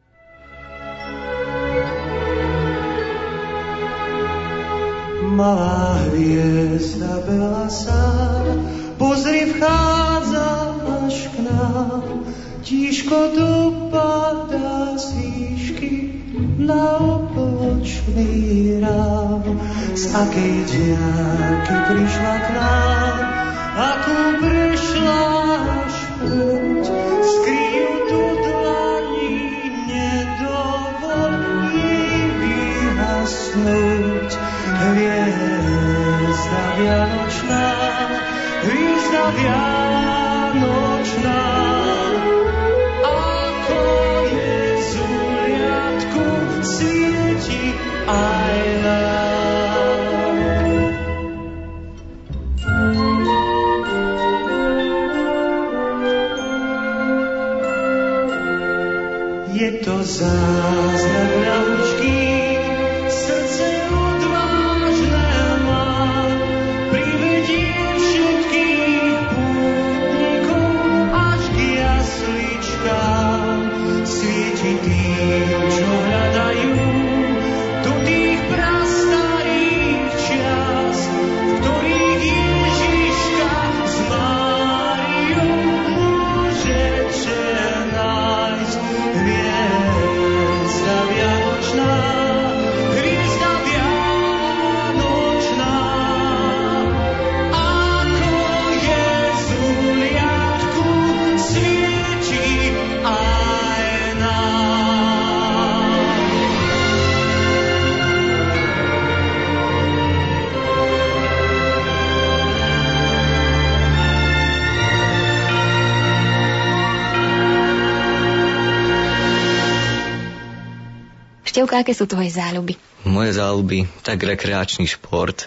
Malá hviezda sám, pozri vchádza až k nám, tížko dopadá z výšky na obločný rám. Z akej diaľky prišla k nám, akú prešla až púť, skryjú vianočná, hviezda vianočná, ako je zuliatku svieti aj nám. Je to zázrak naučky, srdce aké sú tvoje záľuby? Moje záľuby, tak rekreačný šport,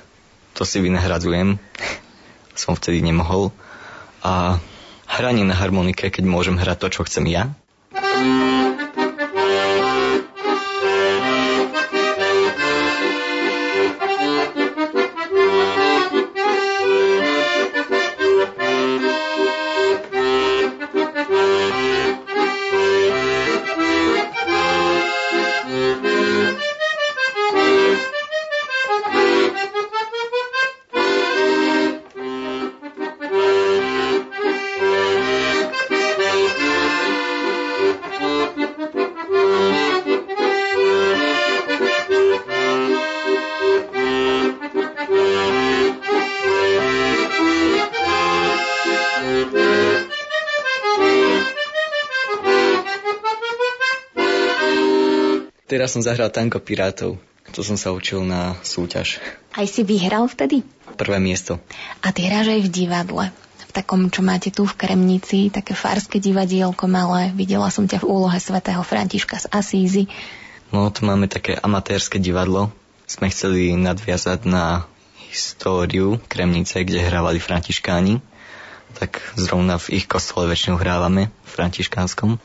to si vynahradzujem. Som vtedy nemohol. A hranie na harmonike, keď môžem hrať to, čo chcem ja. Teraz som zahral Tanko Pirátov. To som sa učil na súťaž. Aj si vyhral vtedy? Prvé miesto. A ty hráš aj v divadle. V takom, čo máte tu v Kremnici, také farské divadielko malé. Videla som ťa v úlohe svätého Františka z Asízy. No, tu máme také amatérske divadlo. Sme chceli nadviazať na históriu Kremnice, kde hrávali františkáni. Tak zrovna v ich kostole väčšinou hrávame, v františkánskom.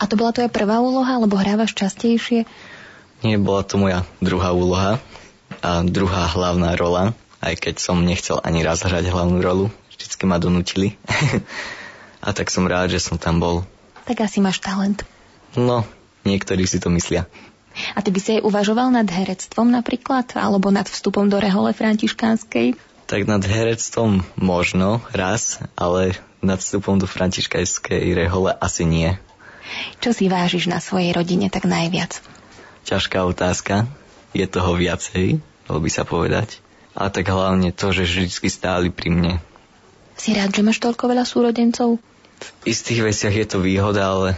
A to bola tvoja prvá úloha, alebo hrávaš častejšie? Nie, bola to moja druhá úloha a druhá hlavná rola, aj keď som nechcel ani raz hrať hlavnú rolu. Vždycky ma donútili. a tak som rád, že som tam bol. Tak asi máš talent. No, niektorí si to myslia. A ty by si aj uvažoval nad herectvom napríklad? Alebo nad vstupom do rehole františkánskej? Tak nad herectvom možno raz, ale nad vstupom do františkánskej rehole asi nie. Čo si vážiš na svojej rodine tak najviac? Ťažká otázka. Je toho viacej, dalo by sa povedať. A tak hlavne to, že vždy stáli pri mne. Si rád, že máš toľko veľa súrodencov? V istých veciach je to výhoda, ale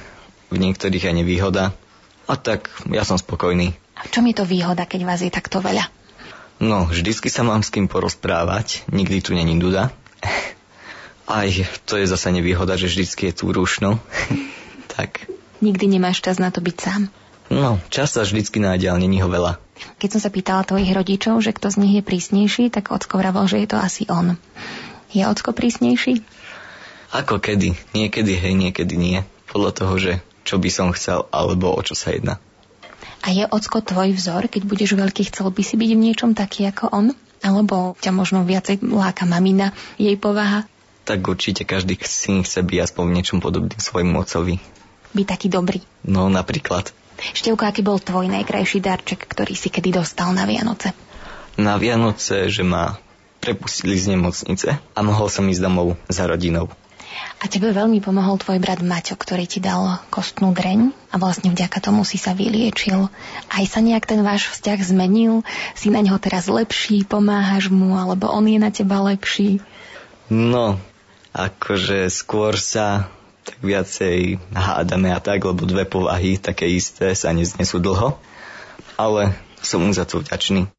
v niektorých aj nevýhoda. A tak ja som spokojný. A v čom je to výhoda, keď vás je takto veľa? No, vždycky sa mám s kým porozprávať, nikdy tu není duda. Aj to je zase nevýhoda, že vždycky je tu rušno. tak. Nikdy nemáš čas na to byť sám. No, čas sa vždycky nájde, ale není ho veľa. Keď som sa pýtala tvojich rodičov, že kto z nich je prísnejší, tak Ocko vravel, že je to asi on. Je Ocko prísnejší? Ako kedy. Niekedy hej, niekedy nie. Podľa toho, že čo by som chcel, alebo o čo sa jedná. A je Ocko tvoj vzor, keď budeš veľký, chcel by si byť v niečom taký ako on? Alebo ťa možno viacej láka mamina, jej povaha? Tak určite každý syn chce byť aspoň v niečom podobným svojmu ocovi. Byť taký dobrý. No napríklad. Števko, aký bol tvoj najkrajší darček, ktorý si kedy dostal na Vianoce? Na Vianoce, že ma prepustili z nemocnice a mohol som ísť domov za rodinou. A tebe veľmi pomohol tvoj brat Maťo, ktorý ti dal kostnú dreň a vlastne vďaka tomu si sa vyliečil. Aj sa nejak ten váš vzťah zmenil? Si na neho teraz lepší, pomáhaš mu, alebo on je na teba lepší? No, akože skôr sa tak viacej hádame a tak, lebo dve povahy také isté sa neznesú dlho. Ale som mu za to vďačný.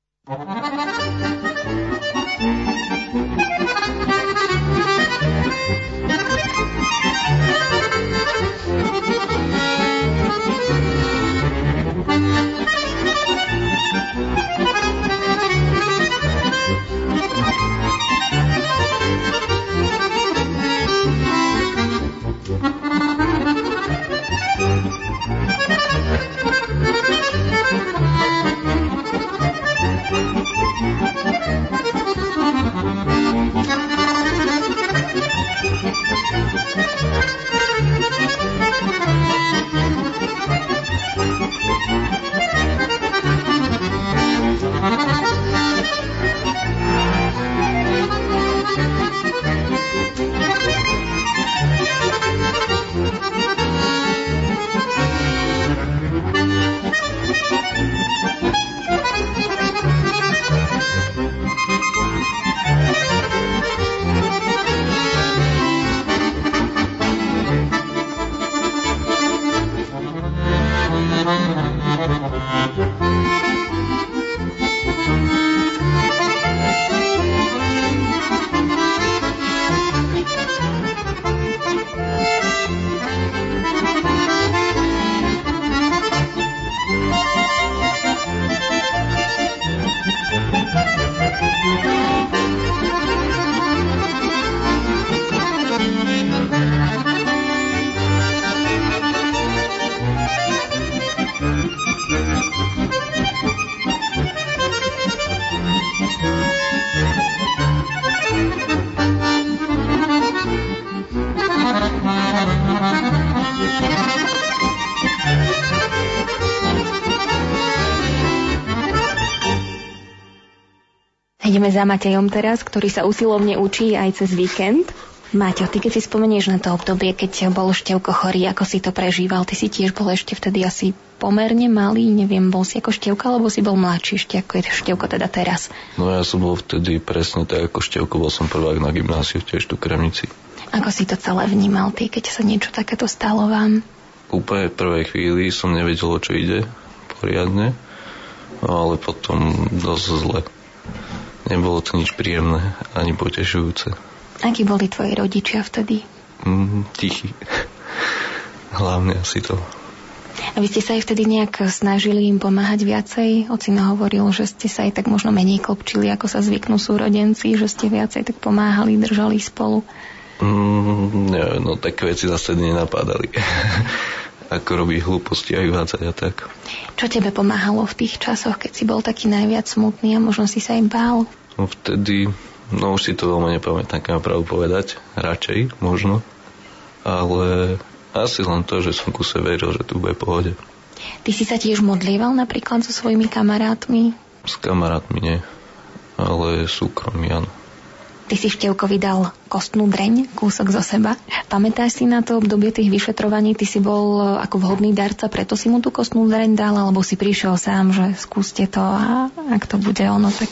Ideme za Matejom teraz, ktorý sa usilovne učí aj cez víkend. Maťo, ty keď si spomenieš na to obdobie, keď bol Števko chorý, ako si to prežíval, ty si tiež bol ešte vtedy asi pomerne malý, neviem, bol si ako Števka, alebo si bol mladší ešte, ako je Števko teda teraz? No ja som bol vtedy presne tak ako Števko, bol som prvák na gymnáziu tiež tu Kremnici. Ako si to celé vnímal ty, keď sa niečo takéto stalo vám? Úplne v prvej chvíli som nevedel, o čo ide poriadne, ale potom dosť zle. Nebolo to nič príjemné ani potešujúce. Akí boli tvoji rodičia vtedy? Mm, tichý. Hlavne asi to. A vy ste sa aj vtedy nejak snažili im pomáhať viacej? Ocino hovoril, že ste sa aj tak možno menej klopčili, ako sa zvyknú súrodenci, že ste viacej tak pomáhali, držali spolu. Mm, neviem, no také veci zase nenapádali. ako robiť hlúposti a vyvádzať a tak. Čo tebe pomáhalo v tých časoch, keď si bol taký najviac smutný a možno si sa im bál? No vtedy, no už si to veľmi nepamätám, keď mám pravdu povedať, radšej možno, ale asi len to, že som kuse veril, že tu bude pohode. Ty si sa tiež modlieval napríklad so svojimi kamarátmi? S kamarátmi nie, ale súkromí áno. Ty si Števkovi dal kostnú dreň, kúsok zo seba. Pamätáš si na to obdobie tých vyšetrovaní? Ty si bol e, ako vhodný darca, preto si mu tú kostnú dreň dal, alebo si prišiel sám, že skúste to a ak to bude ono, tak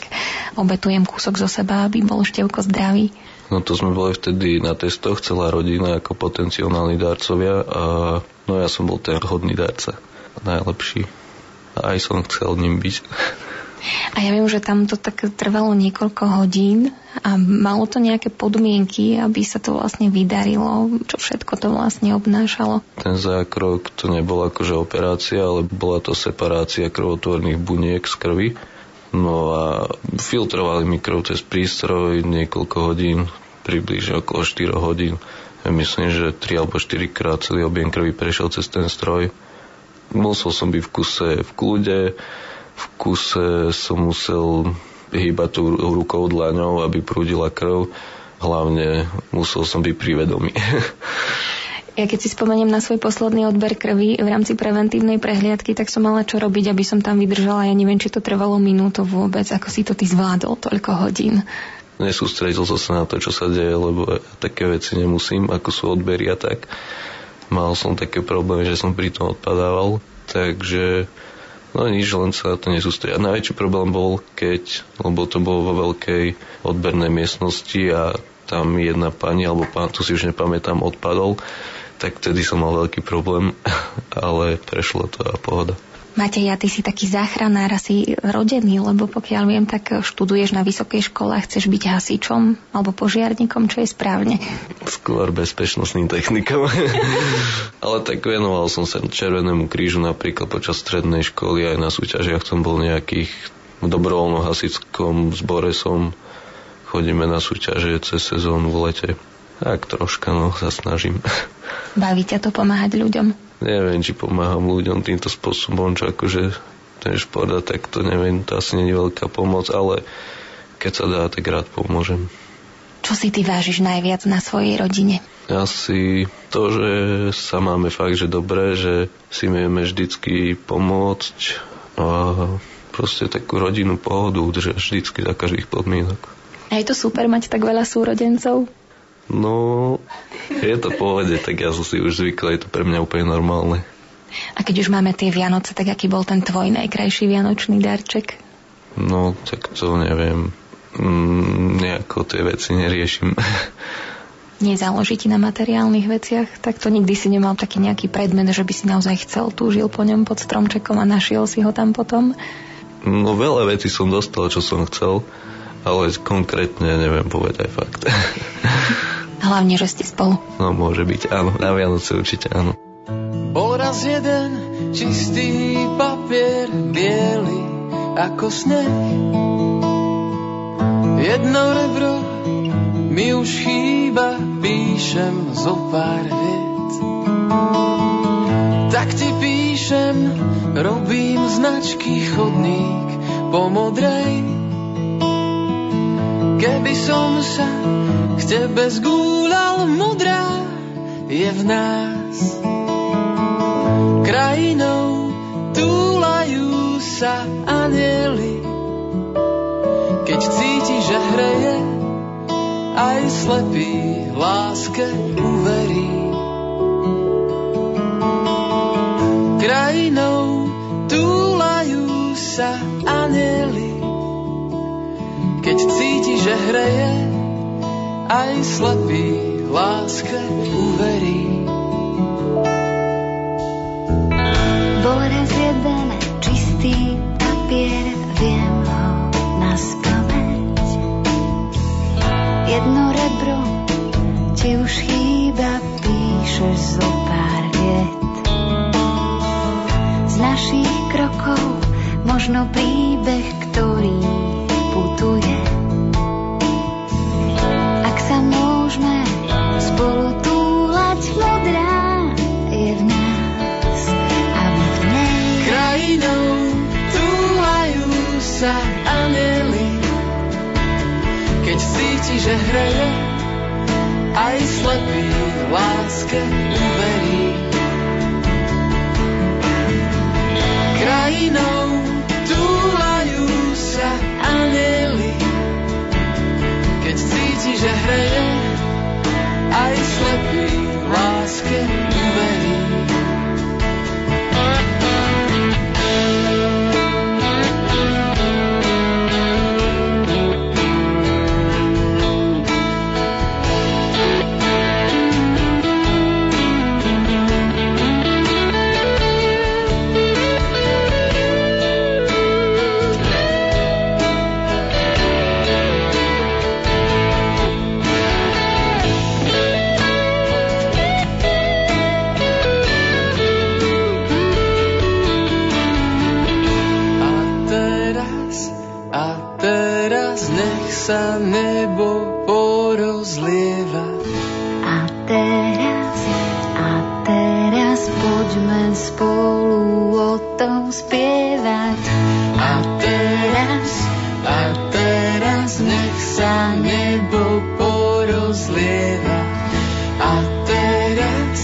obetujem kúsok zo seba, aby bol Števko zdravý. No to sme boli vtedy na testoch, celá rodina ako potenciálni darcovia a no ja som bol ten hodný darca. Najlepší. A aj som chcel ním byť. A ja viem, že tam to tak trvalo niekoľko hodín a malo to nejaké podmienky, aby sa to vlastne vydarilo, čo všetko to vlastne obnášalo. Ten zákrok to nebola akože operácia, ale bola to separácia krvotvorných buniek z krvi. No a filtrovali mi krv cez prístroj niekoľko hodín, približne okolo 4 hodín. Ja myslím, že 3 alebo 4 krát celý objem krvi prešiel cez ten stroj. Musel som byť v kuse v kľude, v kuse som musel hýbať tú rukou dlaňou, aby prúdila krv. Hlavne musel som byť privedomý. Ja keď si spomeniem na svoj posledný odber krvi v rámci preventívnej prehliadky, tak som mala čo robiť, aby som tam vydržala. Ja neviem, či to trvalo minútu vôbec. Ako si to ty zvládol toľko hodín? Nesústredil som sa na to, čo sa deje, lebo ja také veci nemusím, ako sú odbery a tak. Mal som také problémy, že som pri tom odpadával, takže No nič, len sa to nesústredia. Najväčší problém bol, keď, lebo to bolo vo veľkej odbernej miestnosti a tam jedna pani alebo pán, tu si už nepamätám, odpadol, tak vtedy som mal veľký problém, ale prešlo to a pohoda. Matej, a ty si taký záchranár, asi rodený, lebo pokiaľ viem, tak študuješ na vysokej škole a chceš byť hasičom alebo požiarníkom, čo je správne? Skôr bezpečnostným technikom. Ale tak venoval som sa Červenému krížu napríklad počas strednej školy aj na súťažiach som bol nejakých v dobrovoľnom hasickom zbore som chodíme na súťaže cez sezónu v lete. Tak troška, no, sa snažím. Baví ťa to pomáhať ľuďom? Neviem, či pomáham ľuďom týmto spôsobom, čo akože ten šport a tak to neviem, to asi nie je veľká pomoc, ale keď sa dá, tak rád pomôžem. Čo si ty vážiš najviac na svojej rodine? Asi to, že sa máme fakt, že dobré, že si vieme vždycky pomôcť a proste takú rodinnú pohodu udržať vždycky za každých podmienok. A je to super mať tak veľa súrodencov? No, je to pohode, tak ja som si už zvykol, je to pre mňa úplne normálne. A keď už máme tie Vianoce, tak aký bol ten tvoj najkrajší vianočný darček? No, tak to neviem. Mm, nejako tie veci neriešim. Nezáloží ti na materiálnych veciach? Tak to nikdy si nemal taký nejaký predmet, že by si naozaj chcel, túžil po ňom pod stromčekom a našiel si ho tam potom? No veľa vecí som dostal, čo som chcel, ale konkrétne neviem povedať fakt. Hlavne, že ste spolu. No môže byť, áno. Na Vianoce určite áno. Bol raz jeden čistý papier, biely ako sneh. Jedno rebro mi už chýba, píšem zo pár viet. Tak ti píšem, robím značky chodník po modrej Keby som sa k tebe zgúľal, modrá je v nás. Krajinou túlajú sa anieli, keď cíti, že hreje, aj slepý láske uverí. Krajinou túlajú sa anieli, že hreje, aj slepý láske uverí. Bol raz jeden čistý papier, viem ho na spameť. Jedno rebro ti už chýba, píšeš zo pár viet. Z našich krokov možno príbeh, že hreje, aj slepý láske uverí. Krajinou túlajú sa anieli, keď cíti, že hreje, aj slepý láske uverí. Sa nebo porozlieva. A teraz, a teraz poďme spolu o tom spievať. A teraz, a teraz nech sa nebo porozlieva. A teraz,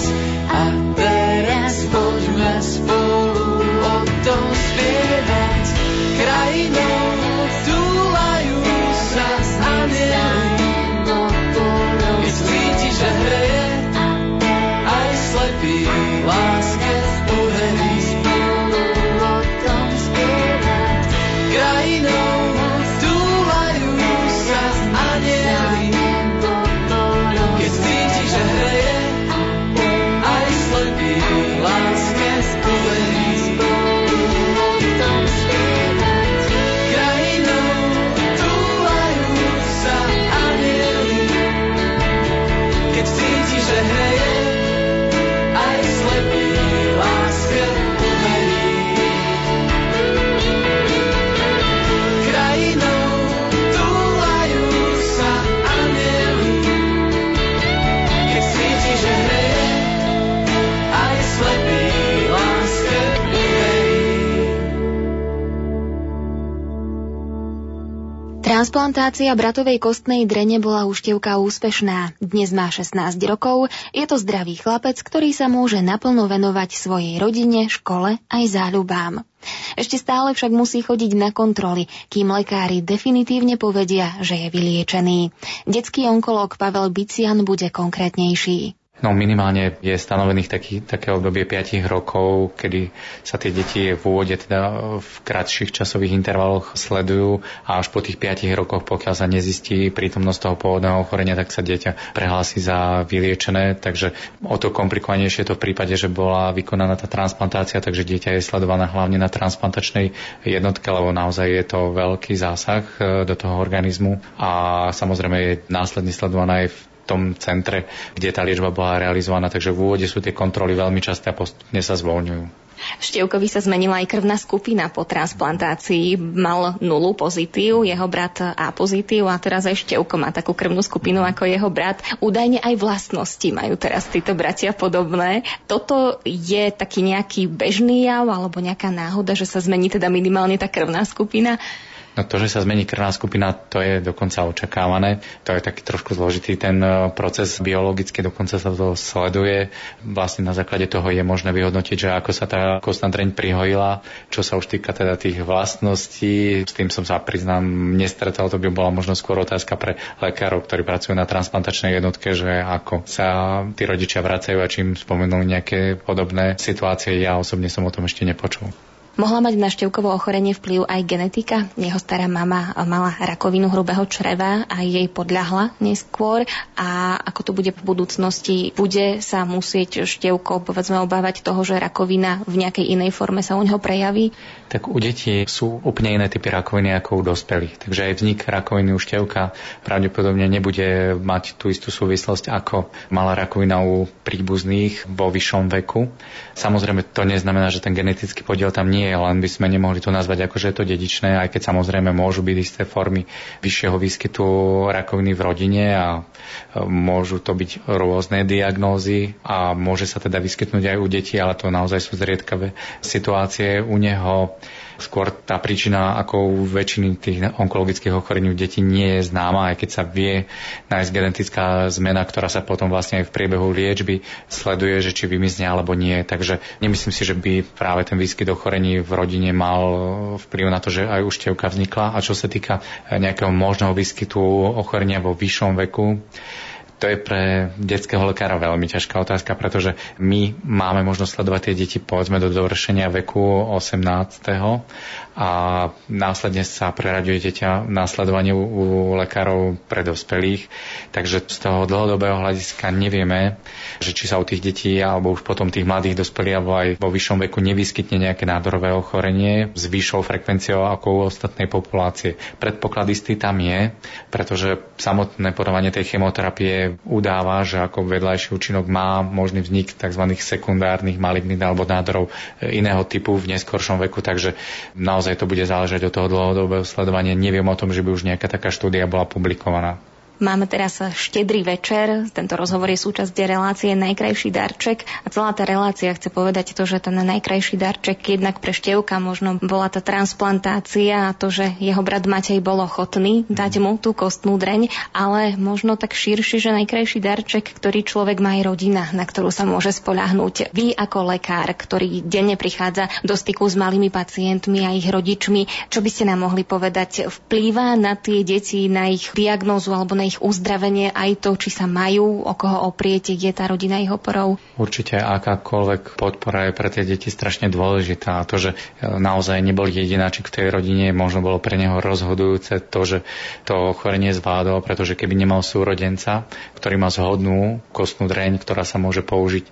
a teraz poďme spolu o tom spievať. Krajinou túlajú Transplantácia bratovej kostnej drene bola u úspešná. Dnes má 16 rokov, je to zdravý chlapec, ktorý sa môže naplno venovať svojej rodine, škole aj záľubám. Ešte stále však musí chodiť na kontroly, kým lekári definitívne povedia, že je vyliečený. Detský onkológ Pavel Bician bude konkrétnejší. No minimálne je stanovených taký, také obdobie 5 rokov, kedy sa tie deti v úvode teda v kratších časových intervaloch sledujú a až po tých 5 rokoch, pokiaľ sa nezistí prítomnosť toho pôvodného ochorenia, tak sa dieťa prehlási za vyliečené. Takže o to komplikovanejšie je to v prípade, že bola vykonaná tá transplantácia, takže dieťa je sledované hlavne na transplantačnej jednotke, lebo naozaj je to veľký zásah e, do toho organizmu a samozrejme je následne sledovaná aj v tom centre, kde tá liečba bola realizovaná, takže v úvode sú tie kontroly veľmi časté a postupne sa zvoľňujú. Števkovi sa zmenila aj krvná skupina po transplantácii. Mal nulu pozitív, jeho brat A pozitív a teraz aj Števko má takú krvnú skupinu ako jeho brat. Údajne aj vlastnosti majú teraz títo bratia podobné. Toto je taký nejaký bežný jav alebo nejaká náhoda, že sa zmení teda minimálne tá krvná skupina? No to, že sa zmení krvná skupina, to je dokonca očakávané. To je taký trošku zložitý ten e, proces biologicky, dokonca sa to sleduje. Vlastne na základe toho je možné vyhodnotiť, že ako sa tá kostná dreň prihojila, čo sa už týka teda tých vlastností. S tým som sa priznám nestretol, to by bola možno skôr otázka pre lekárov, ktorí pracujú na transplantačnej jednotke, že ako sa tí rodičia vracajú a čím spomenuli nejaké podobné situácie. Ja osobne som o tom ešte nepočul. Mohla mať na števkovo ochorenie vplyv aj genetika? Jeho stará mama mala rakovinu hrubého čreva a jej podľahla neskôr. A ako to bude v budúcnosti? Bude sa musieť števko povedzme obávať toho, že rakovina v nejakej inej forme sa u neho prejaví? Tak u detí sú úplne iné typy rakoviny ako u dospelých. Takže aj vznik rakoviny u števka pravdepodobne nebude mať tú istú súvislosť ako mala rakovina u príbuzných vo vyššom veku. Samozrejme, to neznamená, že ten genetický podiel tam nie je, len by sme nemohli to nazvať ako, že je to dedičné, aj keď samozrejme môžu byť isté formy vyššieho výskytu rakoviny v rodine a e, môžu to byť rôzne diagnózy a môže sa teda vyskytnúť aj u detí, ale to naozaj sú zriedkavé situácie. U neho Skôr tá príčina, ako u väčšiny tých onkologických ochorení u detí nie je známa, aj keď sa vie nájsť genetická zmena, ktorá sa potom vlastne aj v priebehu liečby sleduje, že či vymizne alebo nie. Takže nemyslím si, že by práve ten výskyt ochorení v rodine mal vplyv na to, že aj už števka vznikla. A čo sa týka nejakého možného výskytu ochorenia vo vyššom veku, to je pre detského lekára veľmi ťažká otázka, pretože my máme možnosť sledovať tie deti povedzme do dovršenia veku 18 a následne sa preraďuje dieťa následovanie u, u lekárov pre dospelých. Takže z toho dlhodobého hľadiska nevieme, že či sa u tých detí alebo už potom tých mladých dospelých alebo aj vo vyššom veku nevyskytne nejaké nádorové ochorenie s vyššou frekvenciou ako u ostatnej populácie. Predpoklad istý tam je, pretože samotné podávanie tej chemoterapie udáva, že ako vedľajší účinok má možný vznik tzv. sekundárnych malignít alebo nádorov iného typu v neskoršom veku, takže naozaj naozaj to bude záležať od toho dlhodobého sledovania. Neviem o tom, že by už nejaká taká štúdia bola publikovaná. Máme teraz štedrý večer, tento rozhovor je súčasť relácie Najkrajší darček. A celá tá relácia chce povedať to, že ten najkrajší darček jednak pre Števka možno bola tá transplantácia a to, že jeho brat Matej bol ochotný dať mu tú kostnú dreň, ale možno tak širší, že najkrajší darček, ktorý človek má aj rodina, na ktorú sa môže spoľahnúť. Vy ako lekár, ktorý denne prichádza do styku s malými pacientmi a ich rodičmi, čo by ste nám mohli povedať, vplýva na tie deti, na ich diagnózu alebo na ich uzdravenie aj to, či sa majú o koho oprieť, je tá rodina ich oporou? Určite akákoľvek podpora je pre tie deti strašne dôležitá. To, že e, naozaj neboli jedináčik v tej rodine, možno bolo pre neho rozhodujúce to, že to ochorenie zvládol, pretože keby nemal súrodenca, ktorý má zhodnú kostnú dreň, ktorá sa môže použiť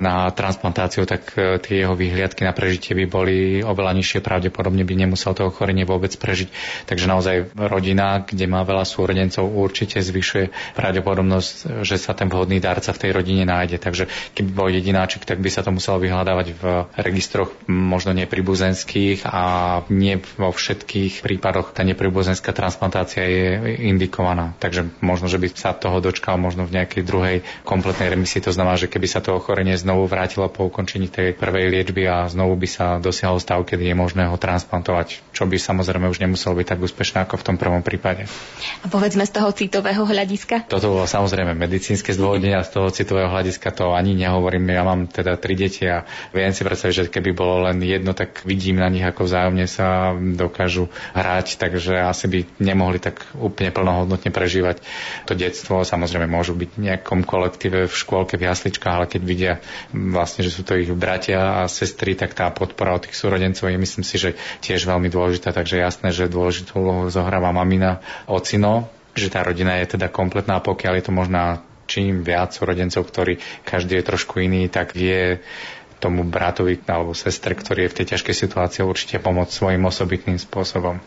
na transplantáciu, tak e, tie jeho vyhliadky na prežitie by boli oveľa nižšie, pravdepodobne by nemusel to ochorenie vôbec prežiť. Takže naozaj rodina, kde má veľa súrodencov, určite určite zvyšuje pravdepodobnosť, že sa ten vhodný darca v tej rodine nájde. Takže keby bol jedináčik, tak by sa to muselo vyhľadávať v registroch možno nepribuzenských a nie vo všetkých prípadoch tá nepribuzenská transplantácia je indikovaná. Takže možno, že by sa toho dočkal možno v nejakej druhej kompletnej remisii. To znamená, že keby sa to ochorenie znovu vrátilo po ukončení tej prvej liečby a znovu by sa dosiahol stav, kedy je možné ho transplantovať, čo by samozrejme už nemuselo byť tak úspešné ako v tom prvom prípade. A povedzme z toho citového citového hľadiska? Toto bolo samozrejme medicínske zdôvodnenie a z toho citového hľadiska to ani nehovorím. Ja mám teda tri deti a viem si predstaviť, že keby bolo len jedno, tak vidím na nich, ako vzájomne sa dokážu hrať, takže asi by nemohli tak úplne plnohodnotne prežívať to detstvo. Samozrejme môžu byť v nejakom kolektíve v škôlke, v jasličkách, ale keď vidia vlastne, že sú to ich bratia a sestry, tak tá podpora od tých súrodencov je myslím si, že tiež veľmi dôležitá. Takže jasné, že dôležitú úlohu zohráva mamina, ocino, že tá rodina je teda kompletná, pokiaľ je to možná čím viac rodencov, ktorí každý je trošku iný, tak vie tomu bratovi alebo sestre, ktorý je v tej ťažkej situácii, určite pomôcť svojim osobitným spôsobom.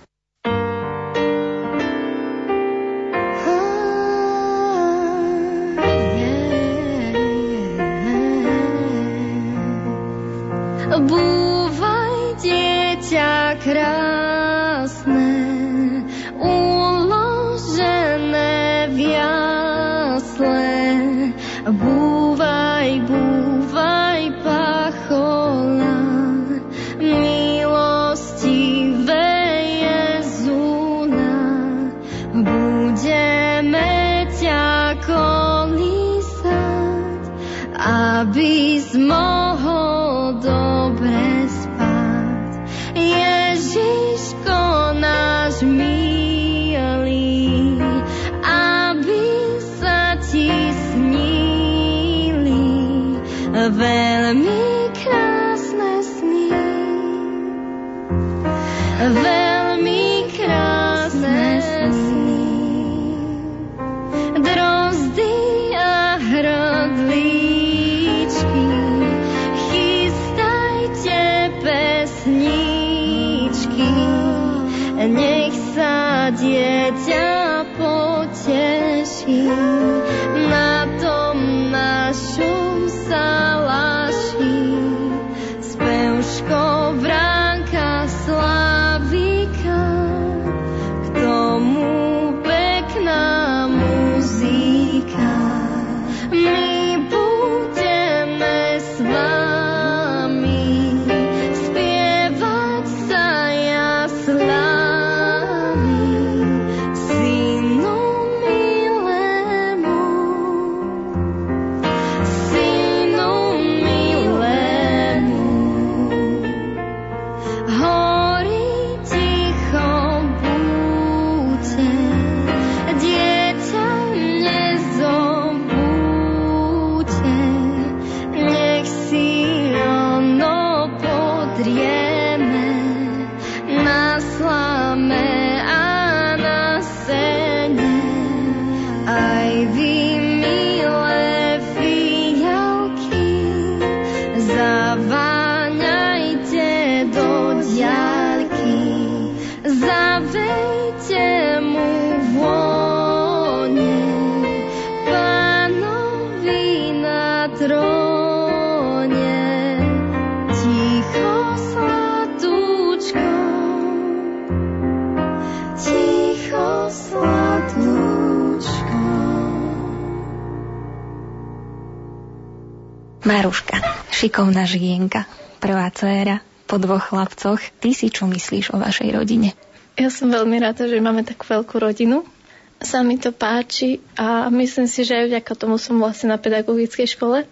Šikovná žienka, prvá dcéra, po dvoch chlapcoch. Ty si čo myslíš o vašej rodine? Ja som veľmi rada, že máme takú veľkú rodinu. Sa mi to páči a myslím si, že aj vďaka tomu som vlastne na pedagogickej škole,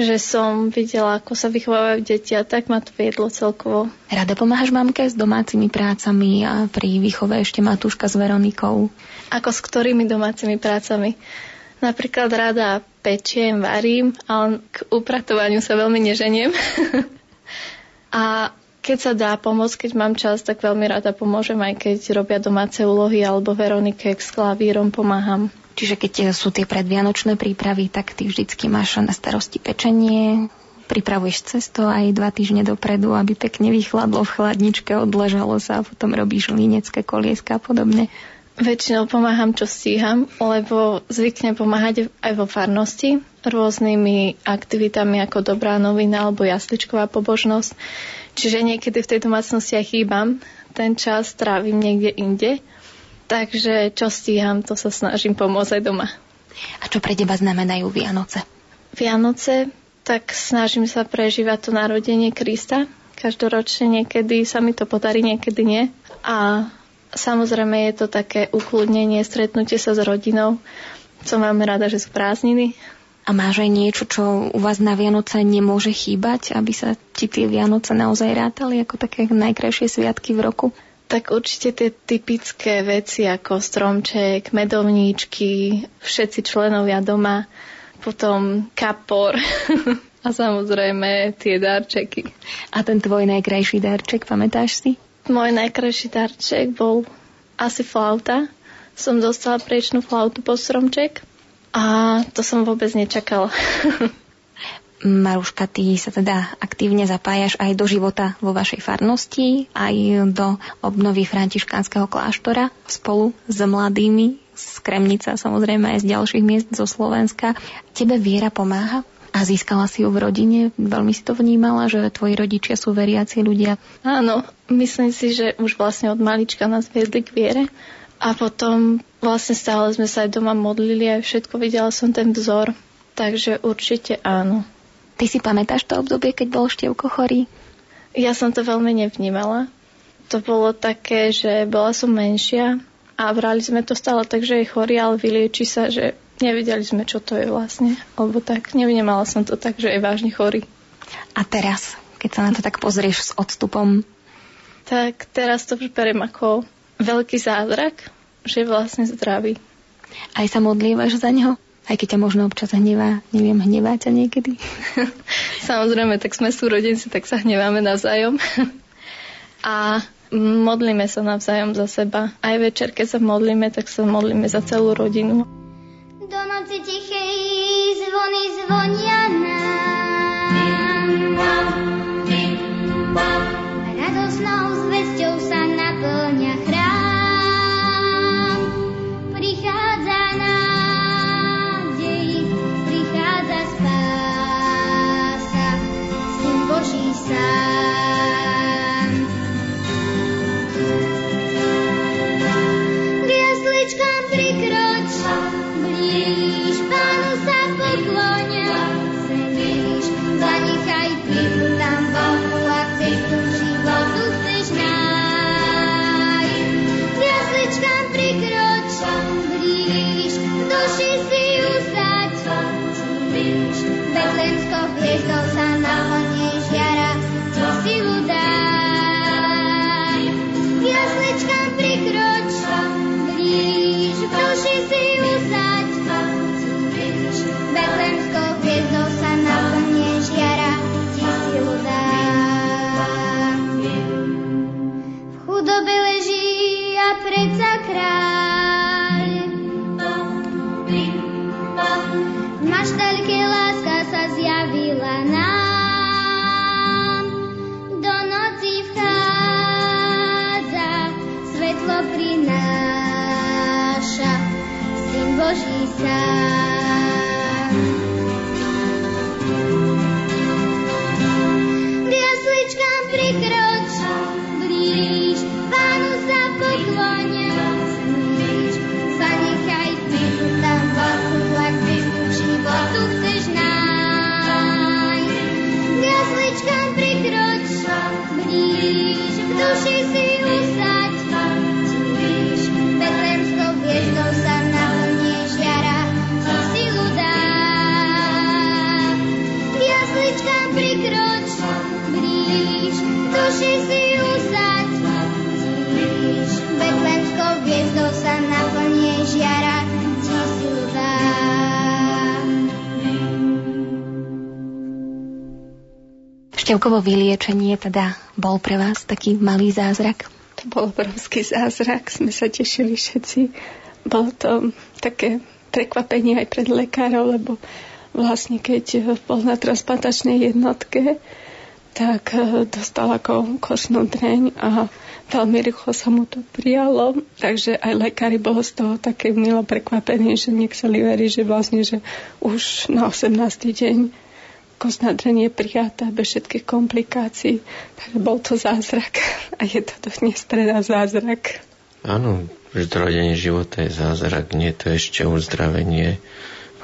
že som videla, ako sa vychovávajú deti a tak ma to viedlo celkovo. Rada pomáhaš mamke s domácimi prácami a pri výchove ešte Matúška s Veronikou? Ako s ktorými domácimi prácami? Napríklad rada pečiem, varím, ale k upratovaniu sa veľmi neženiem. a keď sa dá pomôcť, keď mám čas, tak veľmi rada pomôžem, aj keď robia domáce úlohy alebo Veronike s klavírom pomáham. Čiže keď sú tie predvianočné prípravy, tak ty vždycky máš na starosti pečenie, pripravuješ cesto aj dva týždne dopredu, aby pekne vychladlo v chladničke, odležalo sa a potom robíš línecké kolieska a podobne. Väčšinou pomáham, čo stíham, lebo zvyknem pomáhať aj vo farnosti rôznymi aktivitami ako dobrá novina alebo jasličková pobožnosť. Čiže niekedy v tej domácnosti aj chýbam. Ten čas trávim niekde inde. Takže čo stíham, to sa snažím pomôcť aj doma. A čo pre teba znamenajú Vianoce? Vianoce, tak snažím sa prežívať to narodenie Krista. Každoročne niekedy sa mi to podarí, niekedy nie. A Samozrejme je to také ukludnenie, stretnutie sa s rodinou. Som veľmi rada, že sú prázdniny. A máš aj niečo, čo u vás na Vianoce nemôže chýbať, aby sa ti tie Vianoce naozaj rátali ako také najkrajšie sviatky v roku? Tak určite tie typické veci ako stromček, medovníčky, všetci členovia doma, potom kapor a samozrejme tie darčeky. A ten tvoj najkrajší darček, pamätáš si? Môj najkrajší darček bol asi flauta. Som dostala priečnú flautu po stromček a to som vôbec nečakala. Maruška, ty sa teda aktívne zapájaš aj do života vo vašej farnosti, aj do obnovy františkánskeho kláštora spolu s mladými z Kremnica, samozrejme aj z ďalších miest zo Slovenska. Tebe viera pomáha? A získala si ju v rodine? Veľmi si to vnímala, že tvoji rodičia sú veriaci ľudia? Áno, myslím si, že už vlastne od malička nás viedli k viere. A potom vlastne stále sme sa aj doma modlili a všetko videla som ten vzor. Takže určite áno. Ty si pamätáš to obdobie, keď bol Števko chorý? Ja som to veľmi nevnímala. To bolo také, že bola som menšia a brali sme to stále tak, že je chorý, ale vylieči sa, že Nevedeli sme, čo to je vlastne. Alebo tak, nevnímala som to tak, že je vážne chorý. A teraz, keď sa na to tak pozrieš s odstupom? Tak teraz to priperiem ako veľký zázrak, že je vlastne zdravý. Aj sa modlívaš za neho? Aj keď ťa možno občas hnevá, neviem, hnevá ťa niekedy? Samozrejme, tak sme súrodenci, tak sa hneváme navzájom. A modlíme sa navzájom za seba. Aj večer, keď sa modlíme, tak sa modlíme za celú rodinu. Do noci tichej zvony zvonia nám. Radosnou zvesťou sa naplňa chrám. Prichádza nádej, prichádza spása, Syn Boží sám. K jasličkám predsa kráľ. V maštaľke láska sa zjavila nám. Do noci vchádza, svetlo prináša, Syn Boží sám. Števkovo vyliečenie teda bol pre vás taký malý zázrak? To bol obrovský zázrak, sme sa tešili všetci. Bolo to také prekvapenie aj pred lekárov, lebo vlastne keď bol na transplantačnej jednotke, tak eh, dostal ako košnú dreň a veľmi rýchlo sa mu to prijalo, takže aj lekári bolo z toho také milo prekvapení, že nechceli veriť, že vlastne, že už na 18. deň je prijatá bez všetkých komplikácií. Takže bol to zázrak a je to dnes pre zázrak. Áno, zdrojenie života je zázrak, nie to ešte uzdravenie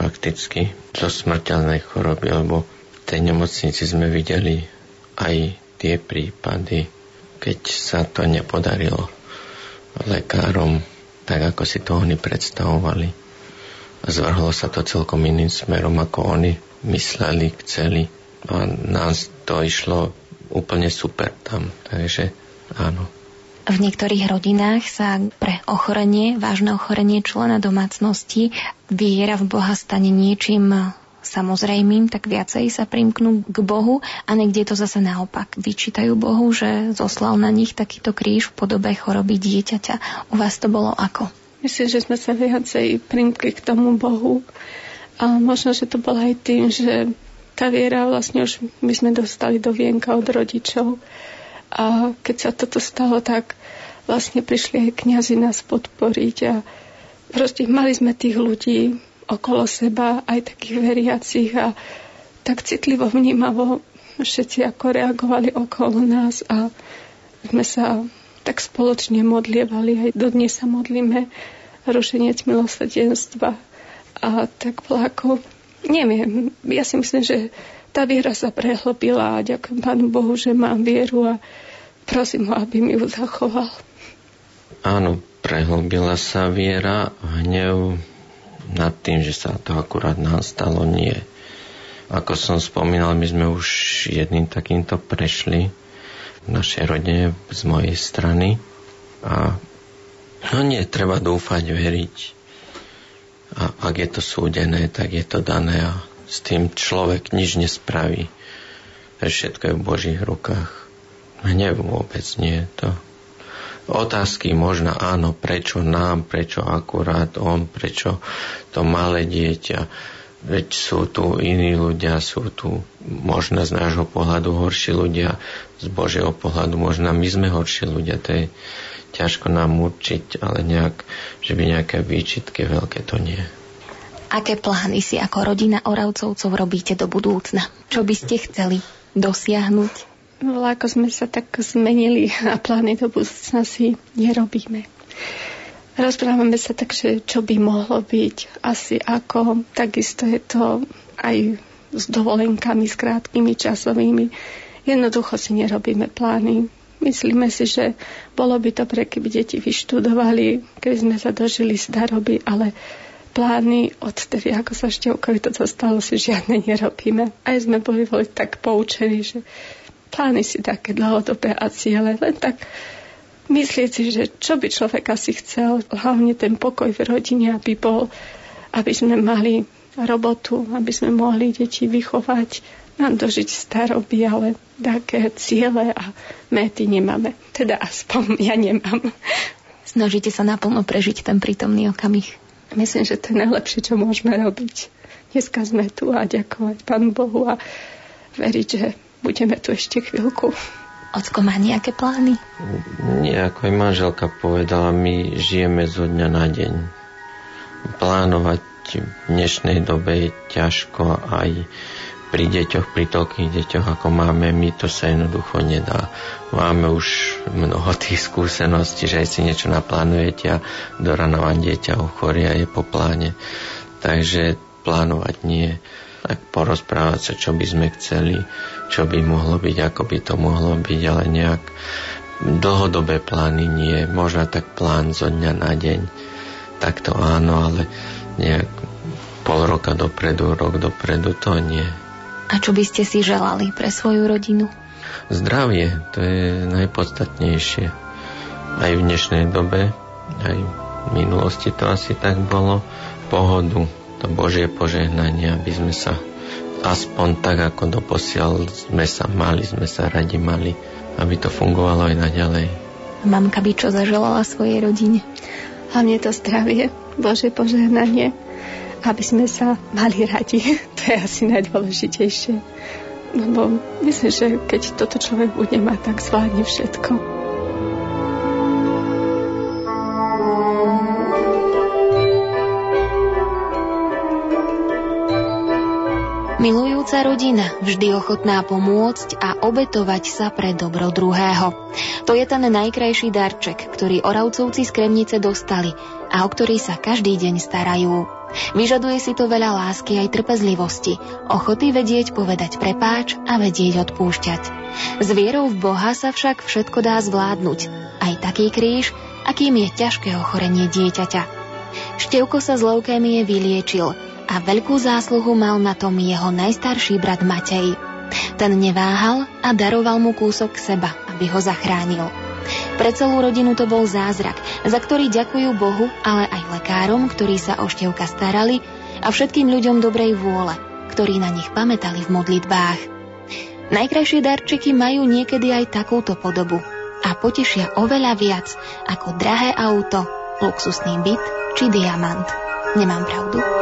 fakticky zo smrteľnej choroby, lebo v tej nemocnici sme videli aj tie prípady, keď sa to nepodarilo lekárom, tak ako si to oni predstavovali. Zvrhlo sa to celkom iným smerom, ako oni mysleli, chceli. A nás to išlo úplne super tam. Takže áno. V niektorých rodinách sa pre ochorenie, vážne ochorenie člena domácnosti, viera v Boha stane niečím samozrejmým, tak viacej sa primknú k Bohu a niekde to zase naopak. Vyčítajú Bohu, že zoslal na nich takýto kríž v podobe choroby dieťaťa. U vás to bolo ako? Myslím, že sme sa viacej primkli k tomu Bohu. A možno, že to bolo aj tým, že tá viera vlastne už my sme dostali do vienka od rodičov. A keď sa toto stalo, tak vlastne prišli aj kňazi nás podporiť a proste mali sme tých ľudí okolo seba, aj takých veriacich a tak citlivo, vnímavo všetci ako reagovali okolo nás a sme sa tak spoločne modlievali, aj dodnes sa modlíme rušenec milosrdenstva a tak ako, neviem, ja si myslím, že tá viera sa prehlbila a ďakujem Pánu Bohu, že mám vieru a prosím ho, aby mi ju zachoval. Áno, prehlbila sa viera, hnev nad tým, že sa to akurát nastalo, nie. Ako som spomínal, my sme už jedným takýmto prešli v našej rodine z mojej strany a no nie, treba dúfať, veriť a ak je to súdené, tak je to dané a s tým človek nič nespraví. Všetko je v Božích rukách. Hnev vôbec nie je to. Otázky možno áno, prečo nám, prečo akurát on, prečo to malé dieťa, veď sú tu iní ľudia, sú tu možno z nášho pohľadu horší ľudia, z Božieho pohľadu možno my sme horší ľudia, to je ťažko nám určiť, ale nejak, že by nejaké výčitky veľké to nie. Aké plány si ako rodina Oravcovcov robíte do budúcna? Čo by ste chceli dosiahnuť? No, ako sme sa tak zmenili a plány do budúcna si nerobíme. Rozprávame sa tak, že čo by mohlo byť, asi ako, takisto je to aj s dovolenkami, s krátkými časovými. Jednoducho si nerobíme plány. Myslíme si, že bolo by dobre, keby deti vyštudovali, keby sme sa dožili staroby, ale plány od tedy, ako sa Števkovi to stalo, si žiadne nerobíme. Aj sme boli, boli tak poučení, že plány si také dlhodobé a ciele, len tak myslieť si, že čo by človek asi chcel, hlavne ten pokoj v rodine, aby bol, aby sme mali robotu, aby sme mohli deti vychovať, nám dožiť staroby, ale také ciele a méty nemáme. Teda aspoň ja nemám. Snažíte sa naplno prežiť ten prítomný okamih. Myslím, že to je najlepšie, čo môžeme robiť. Dneska sme tu a ďakovať Pánu Bohu a veriť, že budeme tu ešte chvíľku. Ocko má nejaké plány? Nie, ako aj manželka povedala, my žijeme zo dňa na deň. Plánovať v dnešnej dobe je ťažko aj pri deťoch, pri toľkých deťoch, ako máme my, to sa jednoducho nedá. Máme už mnoho tých skúseností, že aj si niečo naplánujete a do rana vám dieťa ochorie a je po pláne. Takže plánovať nie, tak porozprávať sa, čo by sme chceli, čo by mohlo byť, ako by to mohlo byť, ale nejak dlhodobé plány nie. Možno tak plán zo dňa na deň, tak to áno, ale nejak pol roka dopredu, rok dopredu, to nie. A čo by ste si želali pre svoju rodinu? Zdravie, to je najpodstatnejšie. Aj v dnešnej dobe, aj v minulosti to asi tak bolo. Pohodu, to Božie požehnanie, aby sme sa aspoň tak, ako doposiaľ sme sa mali, sme sa radi mali, aby to fungovalo aj naďalej. Mamka by čo zaželala svojej rodine? Hlavne to zdravie, Bože požehnanie, aby sme sa mali radi. To je asi najdôležitejšie. Lebo myslím, že keď toto človek bude mať, tak zvládne všetko. Milujúca rodina, vždy ochotná pomôcť a obetovať sa pre dobro druhého. To je ten najkrajší darček, ktorý Oravcovci z Kremnice dostali a o ktorý sa každý deň starajú. Vyžaduje si to veľa lásky aj trpezlivosti, ochoty vedieť povedať prepáč a vedieť odpúšťať. S vierou v Boha sa však všetko dá zvládnuť, aj taký kríž, akým je ťažké ochorenie dieťaťa. Števko sa z leukémie vyliečil a veľkú zásluhu mal na tom jeho najstarší brat Matej. Ten neváhal a daroval mu kúsok seba, aby ho zachránil. Pre celú rodinu to bol zázrak, za ktorý ďakujú Bohu, ale aj lekárom, ktorí sa o števka starali a všetkým ľuďom dobrej vôle, ktorí na nich pamätali v modlitbách. Najkrajšie darčeky majú niekedy aj takúto podobu a potešia oveľa viac ako drahé auto, luxusný byt či diamant. Nemám pravdu?